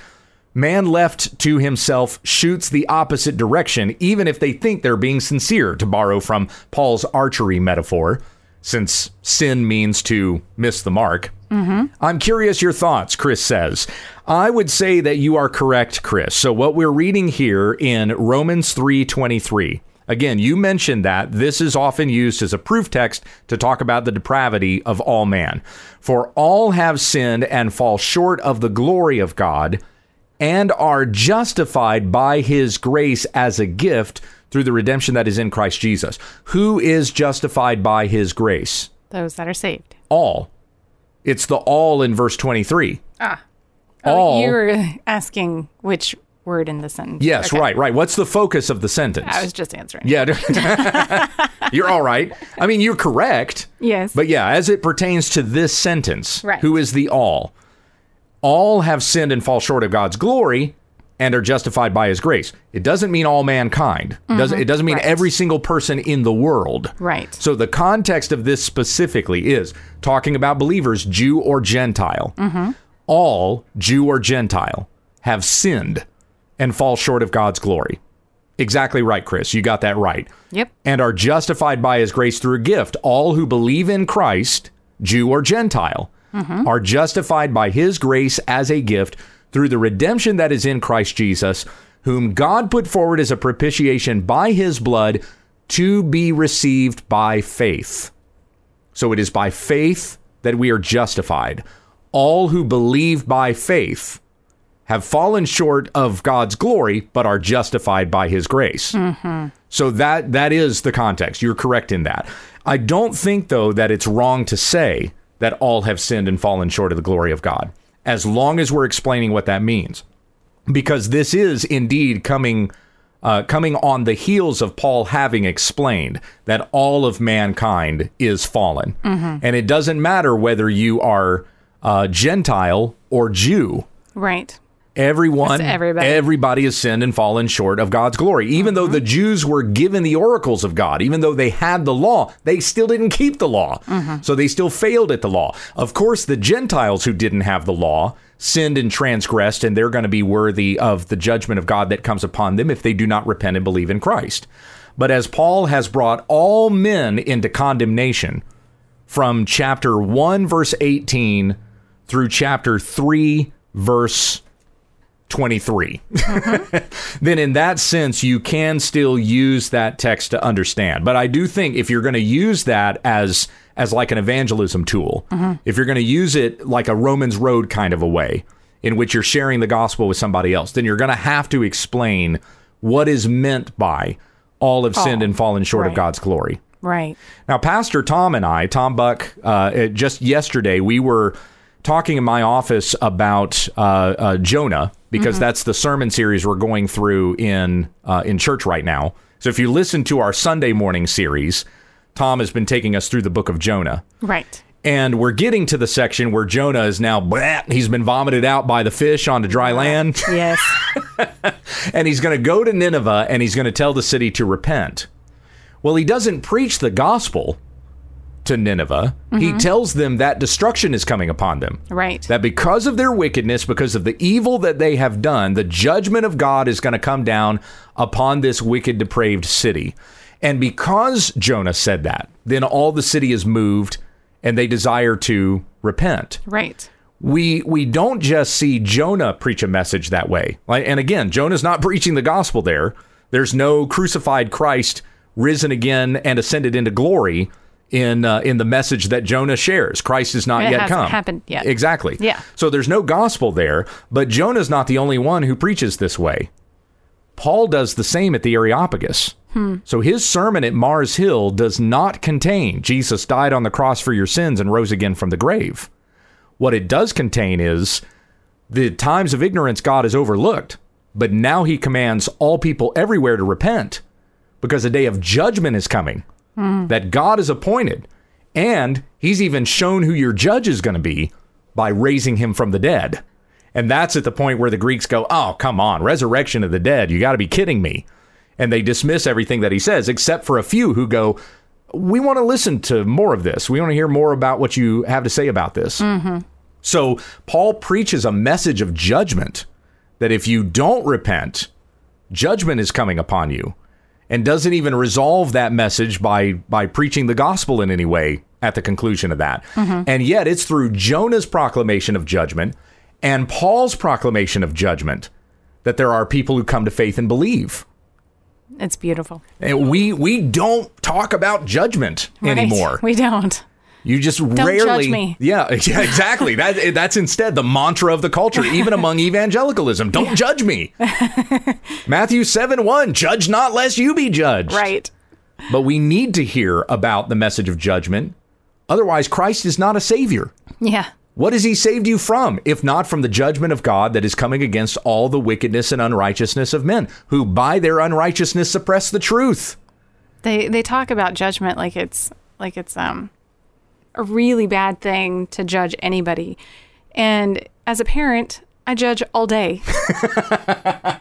A: man left to himself shoots the opposite direction, even if they think they're being sincere, to borrow from Paul's archery metaphor, since sin means to miss the mark. Mm-hmm. I'm curious your thoughts, Chris says. I would say that you are correct, Chris. So what we're reading here in Romans 3:23. Again, you mentioned that this is often used as a proof text to talk about the depravity of all man. For all have sinned and fall short of the glory of God and are justified by his grace as a gift through the redemption that is in Christ Jesus. Who is justified by his grace?
B: Those that are saved.
A: All. It's the all in verse 23.
B: Ah.
A: All.
B: Oh, you were asking which word in the sentence.
A: yes,
B: Okay.
A: right, right. What's the focus of the sentence?
B: I was just answering.
A: yeah. you're all right. I mean, you're correct.
B: Yes.
A: But yeah, as it pertains to this sentence,
B: Right.
A: who is the all? All have sinned and fall short of God's glory and are justified by his grace. It doesn't mean all mankind. It doesn't, it doesn't mean
B: Mm-hmm. Right.
A: every single person in the world.
B: Right.
A: So the context of this specifically is talking about believers, Jew or Gentile.
B: Mm-hmm.
A: All, Jew or Gentile, have sinned and fall short of God's glory. Exactly right, Chris. You got that right.
B: Yep.
A: And are justified by his grace through a gift. All who believe in Christ, Jew or Gentile, mm-hmm. are justified by his grace as a gift through the redemption that is in Christ Jesus, whom God put forward as a propitiation by his blood to be received by faith. So it is by faith that we are justified. All who believe by faith have fallen short of God's glory, but are justified by his grace. So that that is the context. You're correct in that. I don't think though that it's wrong to say that all have sinned and fallen short of the glory of God, as long as we're explaining what that means. Because this is indeed coming uh, coming on the heels of Paul having explained that all of mankind is fallen. And it doesn't matter whether you are uh, Gentile or Jew.
B: Right.
A: Everyone,
B: everybody.
A: everybody has sinned and fallen short of God's glory. Even though the Jews were given the oracles of God, even though they had the law, they still didn't keep the law. So they still failed at the law. Of course, the Gentiles who didn't have the law sinned and transgressed, and they're going to be worthy of the judgment of God that comes upon them if they do not repent and believe in Christ. But as Paul has brought all men into condemnation from chapter 1, verse 18 through chapter 3, verse 23. then in that sense, you can still use that text to understand. But I do think if you're going to use that as as like an evangelism tool, if you're going to use it like a Romans road kind of a way in which you're sharing the gospel with somebody else, then you're going to have to explain what is meant by all have sinned and fallen short of. God's glory.
B: Right.
A: Now, Pastor Tom and I, Tom Buck, uh, just yesterday, we were talking in my office about uh, uh, Jonah because that's the sermon series we're going through in uh, in church right now. So, if you listen to our Sunday morning series, Tom has been taking us through the book of Jonah.
B: Right.
A: And we're getting to the section where Jonah is now, bleh, he's been vomited out by the fish onto dry land
B: Yes.
A: and he's going to go to Nineveh and he's going to tell the city to repent. Well, he doesn't preach the gospel to Nineveh. He mm-hmm. tells them that destruction is coming upon them.
B: Right.
A: That because of their wickedness, because of the evil that they have done, the judgment of God is going to come down upon this wicked, depraved city. And because Jonah said that, then all the city is moved and they desire to repent
B: right.
A: we we don't just see Jonah preach a message that way. Like, and again, Jonah's not preaching the gospel there. There's no crucified Christ risen again and ascended into glory in uh, in the message that Jonah shares. Christ has not
B: It
A: yet
B: hasn't
A: come.
B: happened yet.
A: Exactly.
B: Yeah.
A: So there's no gospel there, but Jonah's not the only one who preaches this way. Paul does the same at the Areopagus. So his sermon at Mars Hill does not contain Jesus died on the cross for your sins and rose again from the grave. What it does contain is the times of ignorance God has overlooked, but now he commands all people everywhere to repent because a day of judgment is coming Mm. that God has appointed. And he's even shown who your judge is going to be by raising him from the dead. And that's at the point where the Greeks go, oh, come on, resurrection of the dead. You got to be kidding me. And they dismiss everything that he says, except for a few who go, we want to listen to more of this. We want to hear more about what you have to say about this. Mm-hmm. So Paul preaches a message of judgment that if you don't repent, judgment is coming upon you. And doesn't even resolve that message by by preaching the gospel in any way at the conclusion of that. Mm-hmm. And yet it's through Jonah's proclamation of judgment and Paul's proclamation of judgment that there are people who come to faith and believe.
B: It's beautiful.
A: And we we don't talk about judgment
B: Right.
A: anymore.
B: We don't.
A: You just
B: judge
A: rarely.
B: me.
A: Yeah, yeah, exactly. that that's instead the mantra of the culture, even among evangelicalism. Don't judge me. Matthew seven one. Judge not, lest you be judged.
B: Right.
A: But we need to hear about the message of judgment. Otherwise, Christ is not a savior.
B: Yeah.
A: What has he saved you from, if not from the judgment of God that is coming against all the wickedness and unrighteousness of men, who by their unrighteousness suppress the truth?
B: They they talk about judgment like it's like it's um a really bad thing to judge anybody. And as a parent, I judge all day.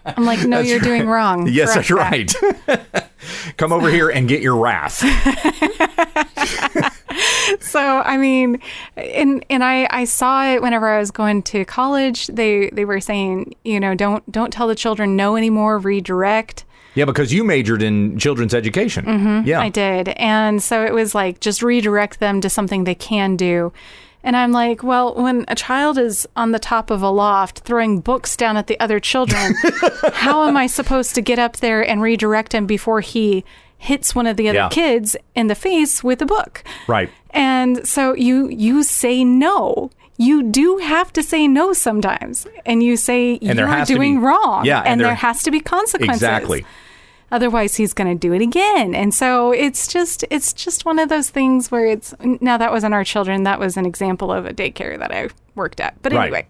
B: I'm like, no, you're doing wrong.
A: Yes, that's
B: that.
A: right. Come over here and get your wrath.
B: So I mean, and and I I saw it whenever I was going to college. They they were saying, you know, don't don't tell the children no anymore. Redirect.
A: Yeah, because you majored in children's education. Mm-hmm, yeah.
B: I did. And so it was like just redirect them to something they can do. And I'm like, well, when a child is on the top of a loft throwing books down at the other children, how am I supposed to get up there and redirect him before he hits one of the other
A: Yeah.
B: kids in the face with a book.
A: Right.
B: And so you you say no. You do have to say no sometimes, and you say
A: And
B: you're doing
A: be-
B: wrong.
A: Yeah, and
B: and,
A: there-
B: there, has to be consequences.
A: Exactly.
B: Otherwise, he's going to do it again. And so it's just it's just one of those things where it's now that wasn't our children. That was an example of a daycare that I worked at. But
A: Right.
B: anyway,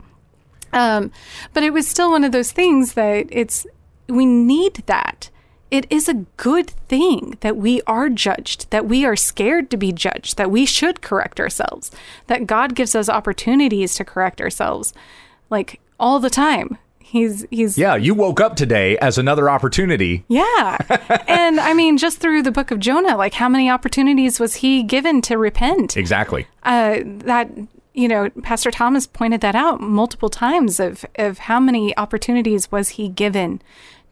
B: um, but it was still one of those things that it's we need that. It is a good thing that we are judged, that we are scared to be judged, that we should correct ourselves, that God gives us opportunities to correct ourselves, like all the time. He's he's
A: Yeah, you woke up today as another opportunity.
B: yeah. and I mean, just through the book of Jonah, like how many opportunities was he given to repent?
A: Exactly.
B: uh, that you know pastor thomas pointed that out multiple times of of how many opportunities was he given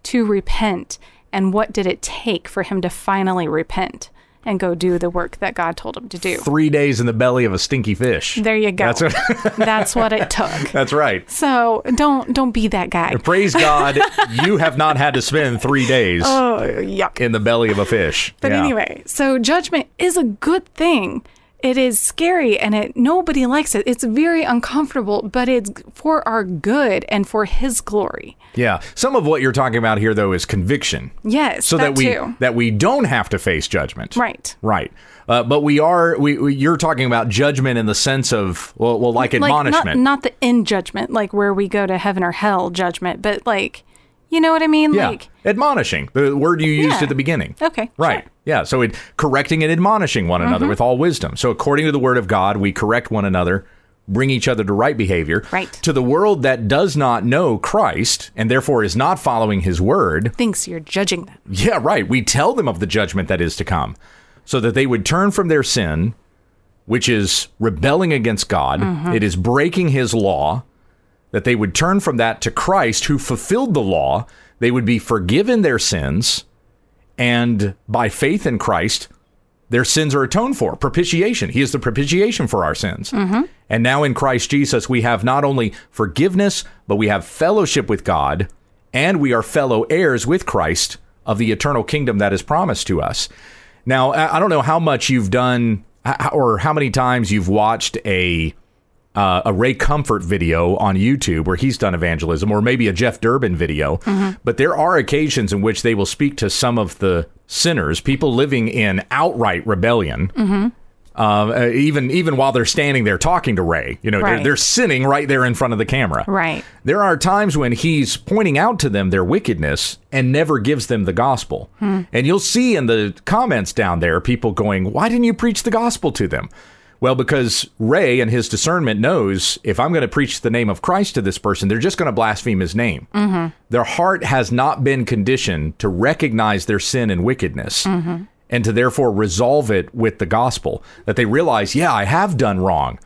B: to repent and what did it take for him to finally repent and go do the work that god told him to do
A: Three days in the belly of a stinky fish.
B: there you go
A: That's what,
B: that's what it took
A: that's right.
B: so don't don't be that guy
A: Praise God, you have not had to spend three days
B: oh yuck
A: in the belly of a fish.
B: But
A: Yeah.
B: anyway, so judgment is a good thing. It is scary and it nobody likes it. It's very uncomfortable, but it's for our good and for his glory.
A: Yeah. Some of what you're talking about here, though, is conviction.
B: Yes,
A: so that,
B: that
A: we
B: too.
A: that we don't have to face judgment.
B: Right.
A: Right. Uh, but we are. We, we you're talking about judgment in the sense of well, well like
B: Like
A: admonishment.
B: not not the in judgment, like where we go to heaven or hell judgment, but like you know what I mean?
A: yeah.
B: Like
A: admonishing. The word you used
B: Yeah.
A: at the beginning.
B: Okay,
A: Right.
B: sure.
A: Yeah. So it correcting and admonishing one another with all wisdom. So according to the word of God, we correct one another. Bring each other to right behavior.
B: Right.
A: To the world that does not know Christ and therefore is not following his word,
B: thinks you're judging them.
A: Yeah, right. We tell them of the judgment that is to come so that they would turn from their sin, which is rebelling against God,
B: Mm-hmm.
A: It is breaking his law, that they would turn from that to Christ who fulfilled the law. They would be forgiven their sins, and by faith in Christ, their sins are atoned for. Propitiation. He is the propitiation for our sins. Mm-hmm. And now in Christ Jesus, we have not only forgiveness, but we have fellowship with God, and we are fellow heirs with Christ of the eternal kingdom that is promised to us. Now, I I don't know how much you've done or how many times you've watched a uh, a Ray Comfort video on YouTube where he's done evangelism, or maybe a Jeff Durbin video. But there are occasions in which they will speak to some of the sinners, people living in outright rebellion. Uh, uh, even even while they're standing there talking to Ray, you know, they're, they're sinning right there in front of the camera.
B: Right.
A: There are times when he's pointing out to them their wickedness and never gives them the gospel. And you'll see in the comments down there people going, Why didn't you preach the gospel to them? Well, because Ray and his discernment knows if I'm going to preach the name of Christ to this person, they're just going to blaspheme his name. Mm-hmm. Their heart has not been conditioned to recognize their sin and wickedness mm-hmm. and to therefore resolve it with the gospel. That they realize, yeah, I have done wrong.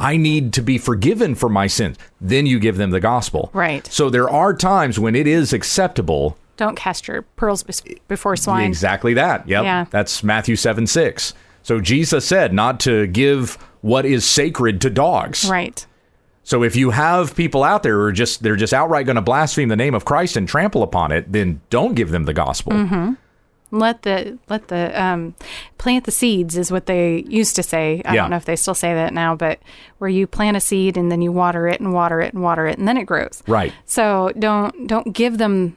A: I need to be forgiven for my sins. Then you give them the gospel.
B: Right.
A: So there are times when it is acceptable.
B: Don't cast your pearls before swine.
A: Exactly that. Yep.
B: Yeah.
A: That's Matthew 7 6. So Jesus said not to give what is sacred to dogs.
B: Right.
A: So if you have people out there who are just they're just outright going to blaspheme the name of Christ and trample upon it, then don't give them the gospel.
B: Mm-hmm. Let the let the um, plant the seeds is what they used to say. I
A: Yeah.
B: don't know if they still say that now, but where you plant a seed and then you water it and water it and water it and then it grows.
A: Right.
B: So don't don't give them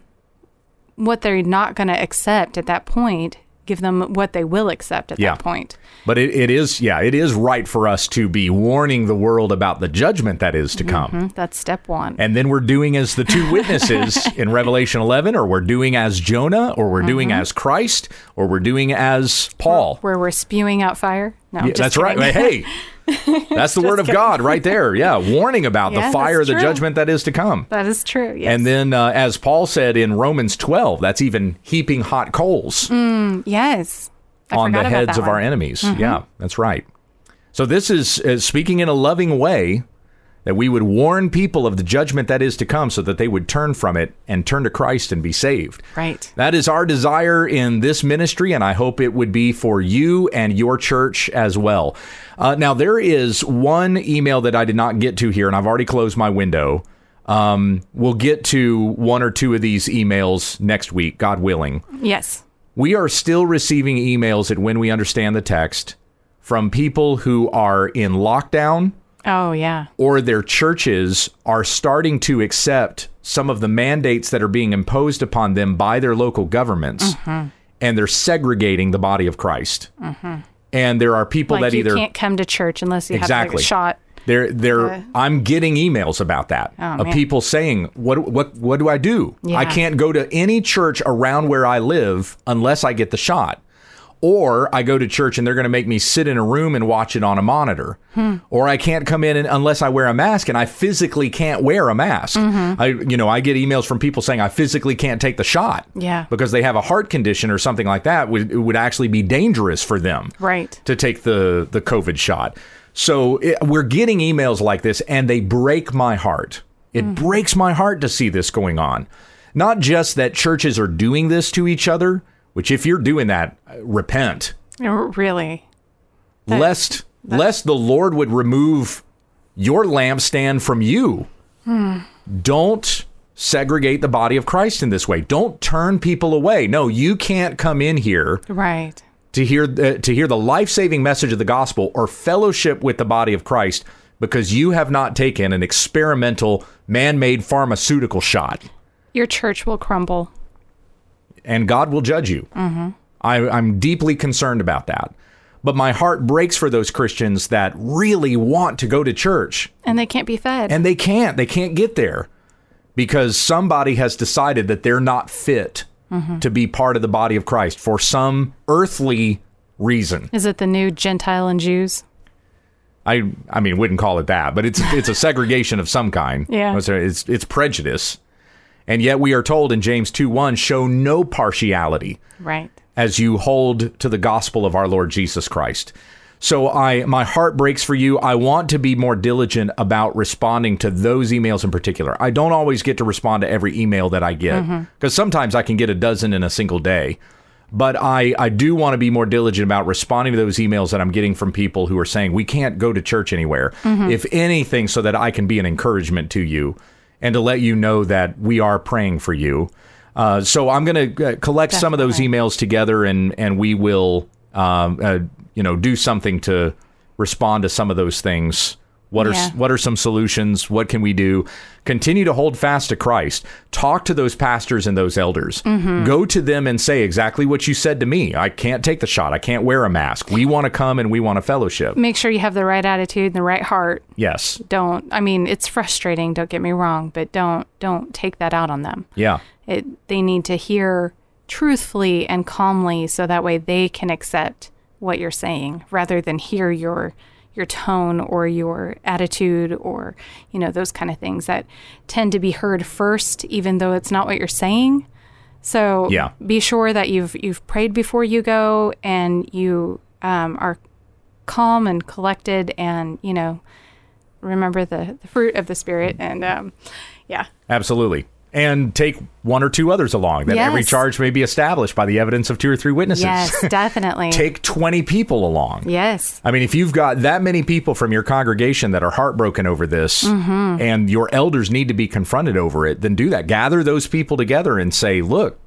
B: what they're not going to accept at that point. Give them what they will accept at
A: Yeah.
B: that point.
A: But it, it is, yeah, it is right for us to be warning the world about the judgment that is to come.
B: Mm, That's step one.
A: And then we're doing as the two witnesses in Revelation 11, or we're doing as Jonah, or we're doing
B: Mm-hmm.
A: as Christ, or we're doing as Paul.
B: where we're spewing out fire. No,
A: Yeah, that's right. Hey, that's the word of God right there. Yeah, warning about
B: Yeah,
A: the fire, the judgment that is to come.
B: that is true. Yes.
A: And then, uh, as Paul said in Romans 12, that's even heaping hot coals
B: yes, Mm, I
A: on the heads of our
B: one. Mm-hmm.
A: enemies. Yeah, that's right. So this is uh, speaking in a loving way that we would warn people of the judgment that is to come so that they would turn from it and turn to Christ and be saved.
B: Right.
A: That is our desire in this ministry, and I hope it would be for you and your church as well. Uh, now, there is one email that I did not get to here, and I've already closed my window. Um, we'll get to one or two of these emails next week, God willing.
B: Yes.
A: We are still receiving emails at when we understand the text from people who are in lockdown
B: Oh, yeah.
A: or their churches are starting to accept some of the mandates that are being imposed upon them by their local governments and they're segregating the body of Christ. And there are people
B: Like
A: that
B: you
A: either
B: can't come to church unless you have like,
A: Exactly.
B: shot.
A: they're they're
B: Uh,
A: I'm getting emails about that
B: Oh,
A: of
B: man.
A: people saying what what what do I do?
B: Yeah.
A: I can't go to any church around where I live unless I get the shot. Or I go to church and they're going to make me sit in a room and watch it on a monitor.
B: Hmm.
A: Or I can't come in and, unless I wear a mask and I physically can't wear a mask.
B: Mm-hmm.
A: I you know, I get emails from people saying I physically can't take the shot.
B: Yeah.
A: Because they have a heart condition or something like that would it would actually be dangerous for them
B: Right.
A: to take the the COVID shot. So it, we're getting emails like this, and they break my heart. It
B: Mm.
A: breaks my heart to see this going on. Not just that churches are doing this to each other, which if you're doing that, uh, repent,
B: Really. That-
A: lest lest the Lord would remove your lampstand from you.
B: Hmm.
A: Don't segregate the body of Christ in this way. Don't turn people away. No, you can't come in here
B: Right.
A: to hear the, to hear the life-saving message of the gospel or fellowship with the body of Christ because you have not taken an experimental man-made pharmaceutical shot
B: Your church will crumble.
A: And God will judge you. Mm-hmm. I, I'm deeply concerned about that. But my heart breaks for those Christians that really want to go to church
B: And they can't be fed.
A: and they can't. They can't get there because somebody has decided that they're not fit to be part of the body of Christ for some earthly reason.
B: Is it the new Gentile and Jews?
A: I I mean, wouldn't call it that, but it's it's a segregation of some kind.
B: Yeah.
A: it's, it's prejudice, and yet we are told in James two one, show no partiality
B: Right.
A: as you hold to the gospel of our Lord Jesus Christ. So I my heart breaks for you. I want to be more diligent about responding to those emails in particular. I don't always get to respond to every email that I get mm-hmm. because sometimes I can get a dozen in a single day. But I, I do want to be more diligent about responding to those emails that I'm getting from people who are saying we can't go to church anywhere. Mm-hmm. If anything, so that I can be an encouragement to you and to let you know that we are praying for you. Uh, so I'm going to uh, collect some of those emails together and and we will um, uh, you know do something to respond to some of those things. What are
B: Yeah.
A: what are some solutions? What can we do? Continue to hold fast to Christ. Talk to those pastors and those elders.
B: Mm-hmm.
A: Go to them and say exactly what you said to me. I can't take the shot. I can't wear a mask. We want to come and we want to fellowship.
B: Make sure you have the right attitude and the right heart.
A: Yes.
B: Don't I mean it's frustrating, don't get me wrong, but don't don't take that out on them.
A: Yeah.
B: It they need to hear truthfully and calmly so that way they can accept what you're saying rather than hear your your tone or your attitude or you know those kind of things that tend to be heard first even though it's not what you're saying so
A: Yeah.
B: be sure that you've you've prayed before you go and you um, are calm and collected and you know remember the, the fruit of the spirit and um, yeah
A: Absolutely. And take one or two others along that every charge may be established by the evidence of two or three witnesses.
B: yes definitely
A: take 20 people along.
B: yes
A: I mean, if you've got that many people from your congregation that are heartbroken over this
B: Mm-hmm.
A: and your elders need to be confronted over it, then do that. Gather those people together and say, look,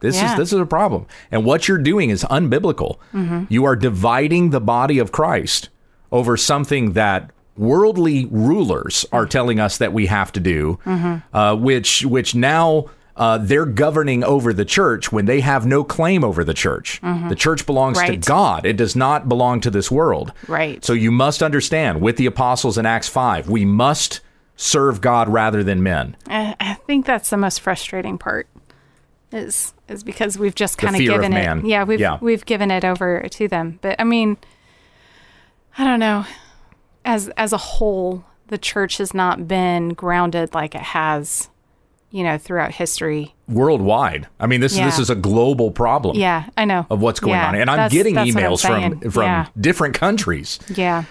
A: this
B: Yeah.
A: is this is a problem. And what you're doing is unbiblical.
B: Mm-hmm.
A: You are dividing the body of Christ over something that worldly rulers are telling us that we have to do,
B: Mm-hmm.
A: uh, which which now uh, they're governing over the church when they have no claim over the church. The church belongs to
B: Mm-hmm.
A: God. It does not belong to this world.
B: Right.
A: So you must understand with the apostles in Acts 5, we must serve God rather than men.
B: I, I think that's the most frustrating part is is because we've just kind of given it yeah we've
A: Yeah.
B: we've given it over to them but i mean i don't know as as a whole the church has not been grounded like it has you know throughout history
A: Worldwide. I mean, this this is a global problem
B: yeah i know
A: of what's going
B: Yeah,
A: on. And I'm
B: that's-
A: getting
B: that's what I'm
A: emails from from
B: yeah
A: different countries.
B: yeah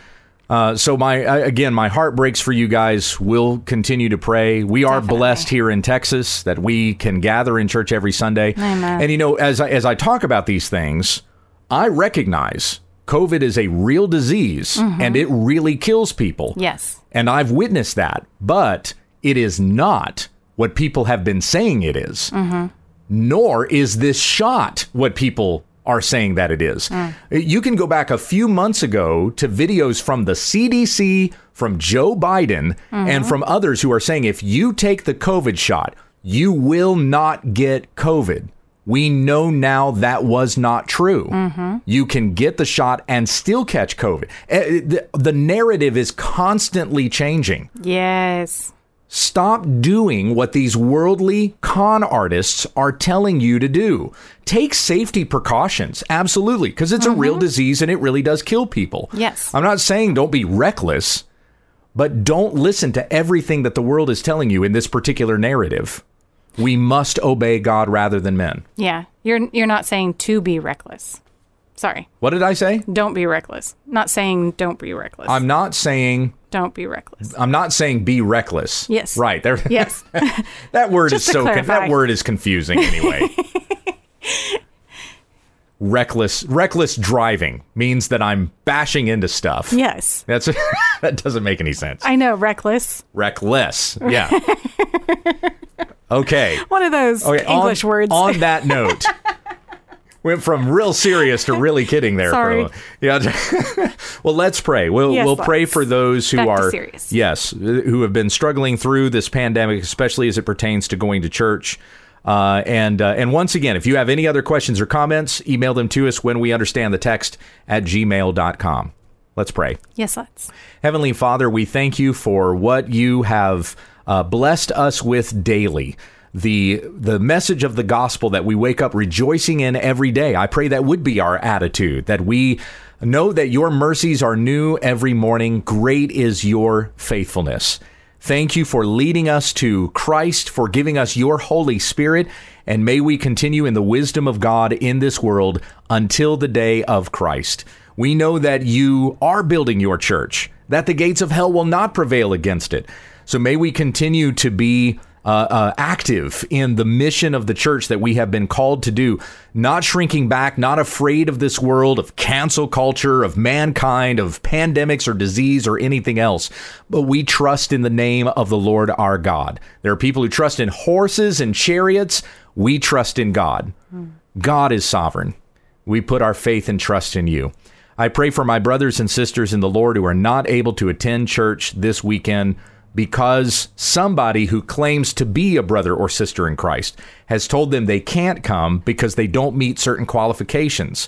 A: Uh, so my again, my heart breaks for you guys. We'll continue to pray. We are
B: Definitely.
A: blessed here in Texas that we can gather in church every Sunday.
B: Amen.
A: And you know, as I, as I talk about these things, I recognize COVID is a real disease
B: Mm-hmm.
A: and it really kills people.
B: yes
A: And I've witnessed that, but it is not what people have been saying it is. Mm-hmm. nor is this shot what people are saying that it is. Mm. You can go back a few months ago to videos from the CDC, from Joe Biden, and mm-hmm. from others who are saying if you take the COVID shot, you will not get COVID. We know now that was not true. Mm-hmm. You can get the shot and still catch COVID. Eh, eh, The, the narrative is constantly changing.
B: Yes.
A: Stop doing what these worldly con artists are telling you to do. Take safety precautions, absolutely, because it's a real mm-hmm. disease and it really does kill people.
B: Yes.
A: I'm not saying don't be reckless, but don't listen to everything that the world is telling you in this particular narrative. We must obey God rather than men.
B: Yeah. You're you're not saying to be reckless. Sorry.
A: What did I say?
B: Don't be reckless. Not saying don't be reckless.
A: I'm not saying
B: don't be reckless.
A: I'm not saying be reckless.
B: Yes.
A: Right. There
B: Yes.
A: that word is so con- that word is confusing anyway. reckless reckless driving means that I'm bashing into stuff.
B: yes.
A: That's that doesn't make any sense.
B: I know reckless.
A: Reckless. Yeah. Okay.
B: One of those
A: Okay.
B: English
A: on,
B: words.
A: On that note. Went from real serious to really kidding there.
B: Sorry.
A: Yeah. well, let's pray. We'll
B: Yes,
A: we'll pray for those who are
B: serious.
A: yes, who have been struggling through this pandemic, especially as it pertains to going to church. Uh, and uh, and once again, if you have any other questions or comments, email them to us when we understand the text at gmail.com. Let's pray.
B: yes, let's.
A: Heavenly Father, we thank you for what you have uh, blessed us with daily. The the message of the gospel that we wake up rejoicing in every day. I pray that would be our attitude, that we know that your mercies are new every morning. Great is your faithfulness. Thank you for leading us to Christ, for giving us your Holy Spirit, and may we continue in the wisdom of God in this world until the day of Christ. We know that you are building your church, that the gates of hell will not prevail against it. So may we continue to be uh, uh, active in the mission of the church that we have been called to do, not shrinking back, not afraid of this world, of cancel culture, of mankind, of pandemics or disease or anything else, but we trust in the name of the Lord our God. There are people who trust in horses and chariots. We trust in God. God is sovereign. We put our faith and trust in you. I pray for my brothers and sisters in the Lord who are not able to attend church this weekend because somebody who claims to be a brother or sister in Christ has told them they can't come because they don't meet certain qualifications.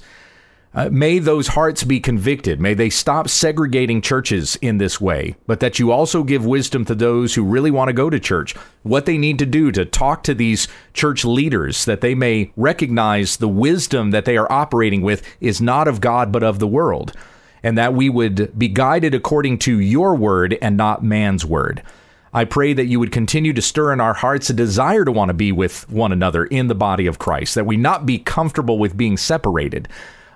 A: Uh, may those hearts be convicted. May they stop segregating churches in this way, but that you also give wisdom to those who really want to go to church, what they need to do to talk to these church leaders, that they may recognize the wisdom that they are operating with is not of God, but of the world, and that we would be guided according to your word and not man's word. I pray that you would continue to stir in our hearts a desire to want to be with one another in the body of Christ, that we not be comfortable with being separated,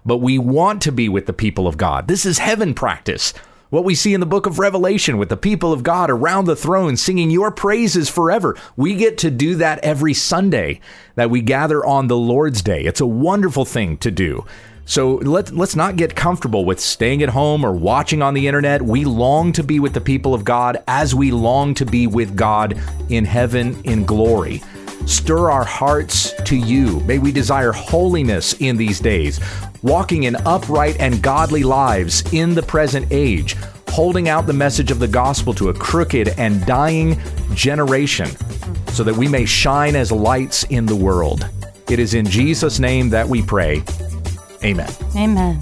A: but we want to be with the people of God. This is heaven practice. What we see in the book of Revelation with the people of God around the throne singing your praises forever. We get to do that every Sunday that we gather on the Lord's Day. It's a wonderful thing to do. So let, let's not get comfortable with staying at home or watching on the internet. We long to be with the people of God as we long to be with God in heaven in glory. Stir our hearts to you. May we desire holiness in these days, walking in upright and godly lives in the present age, holding out the message of the gospel to a crooked and dying generation, so that we may shine as lights in the world. It is in Jesus' name that we pray. Amen.
B: Amen.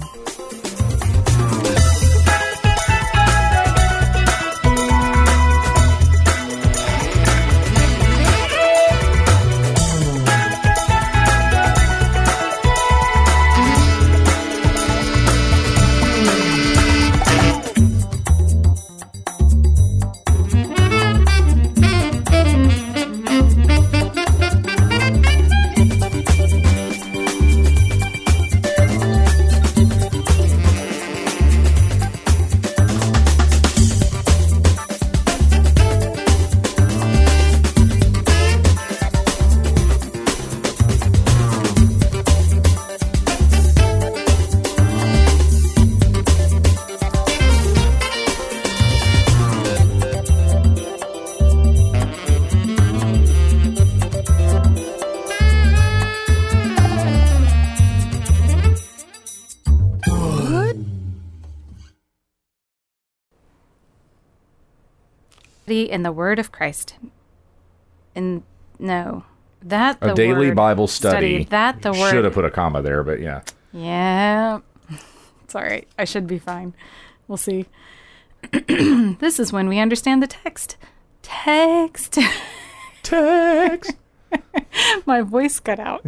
B: Study in the Word of Christ. In no, that
A: A
B: the
A: daily
B: word
A: Bible study.
B: That the word.
A: Should have put a comma there, but yeah.
B: Yeah. It's all right. I should be fine. We'll see. this is when we understand the text. Text.
A: Text.
B: My voice cut out.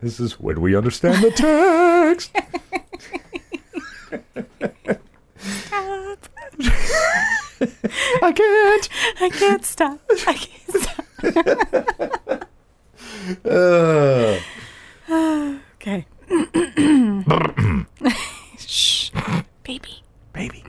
A: This is when we understand the text. I can't.
B: I can't stop. I can't stop.
A: uh.
B: okay. Shh. Baby. Baby.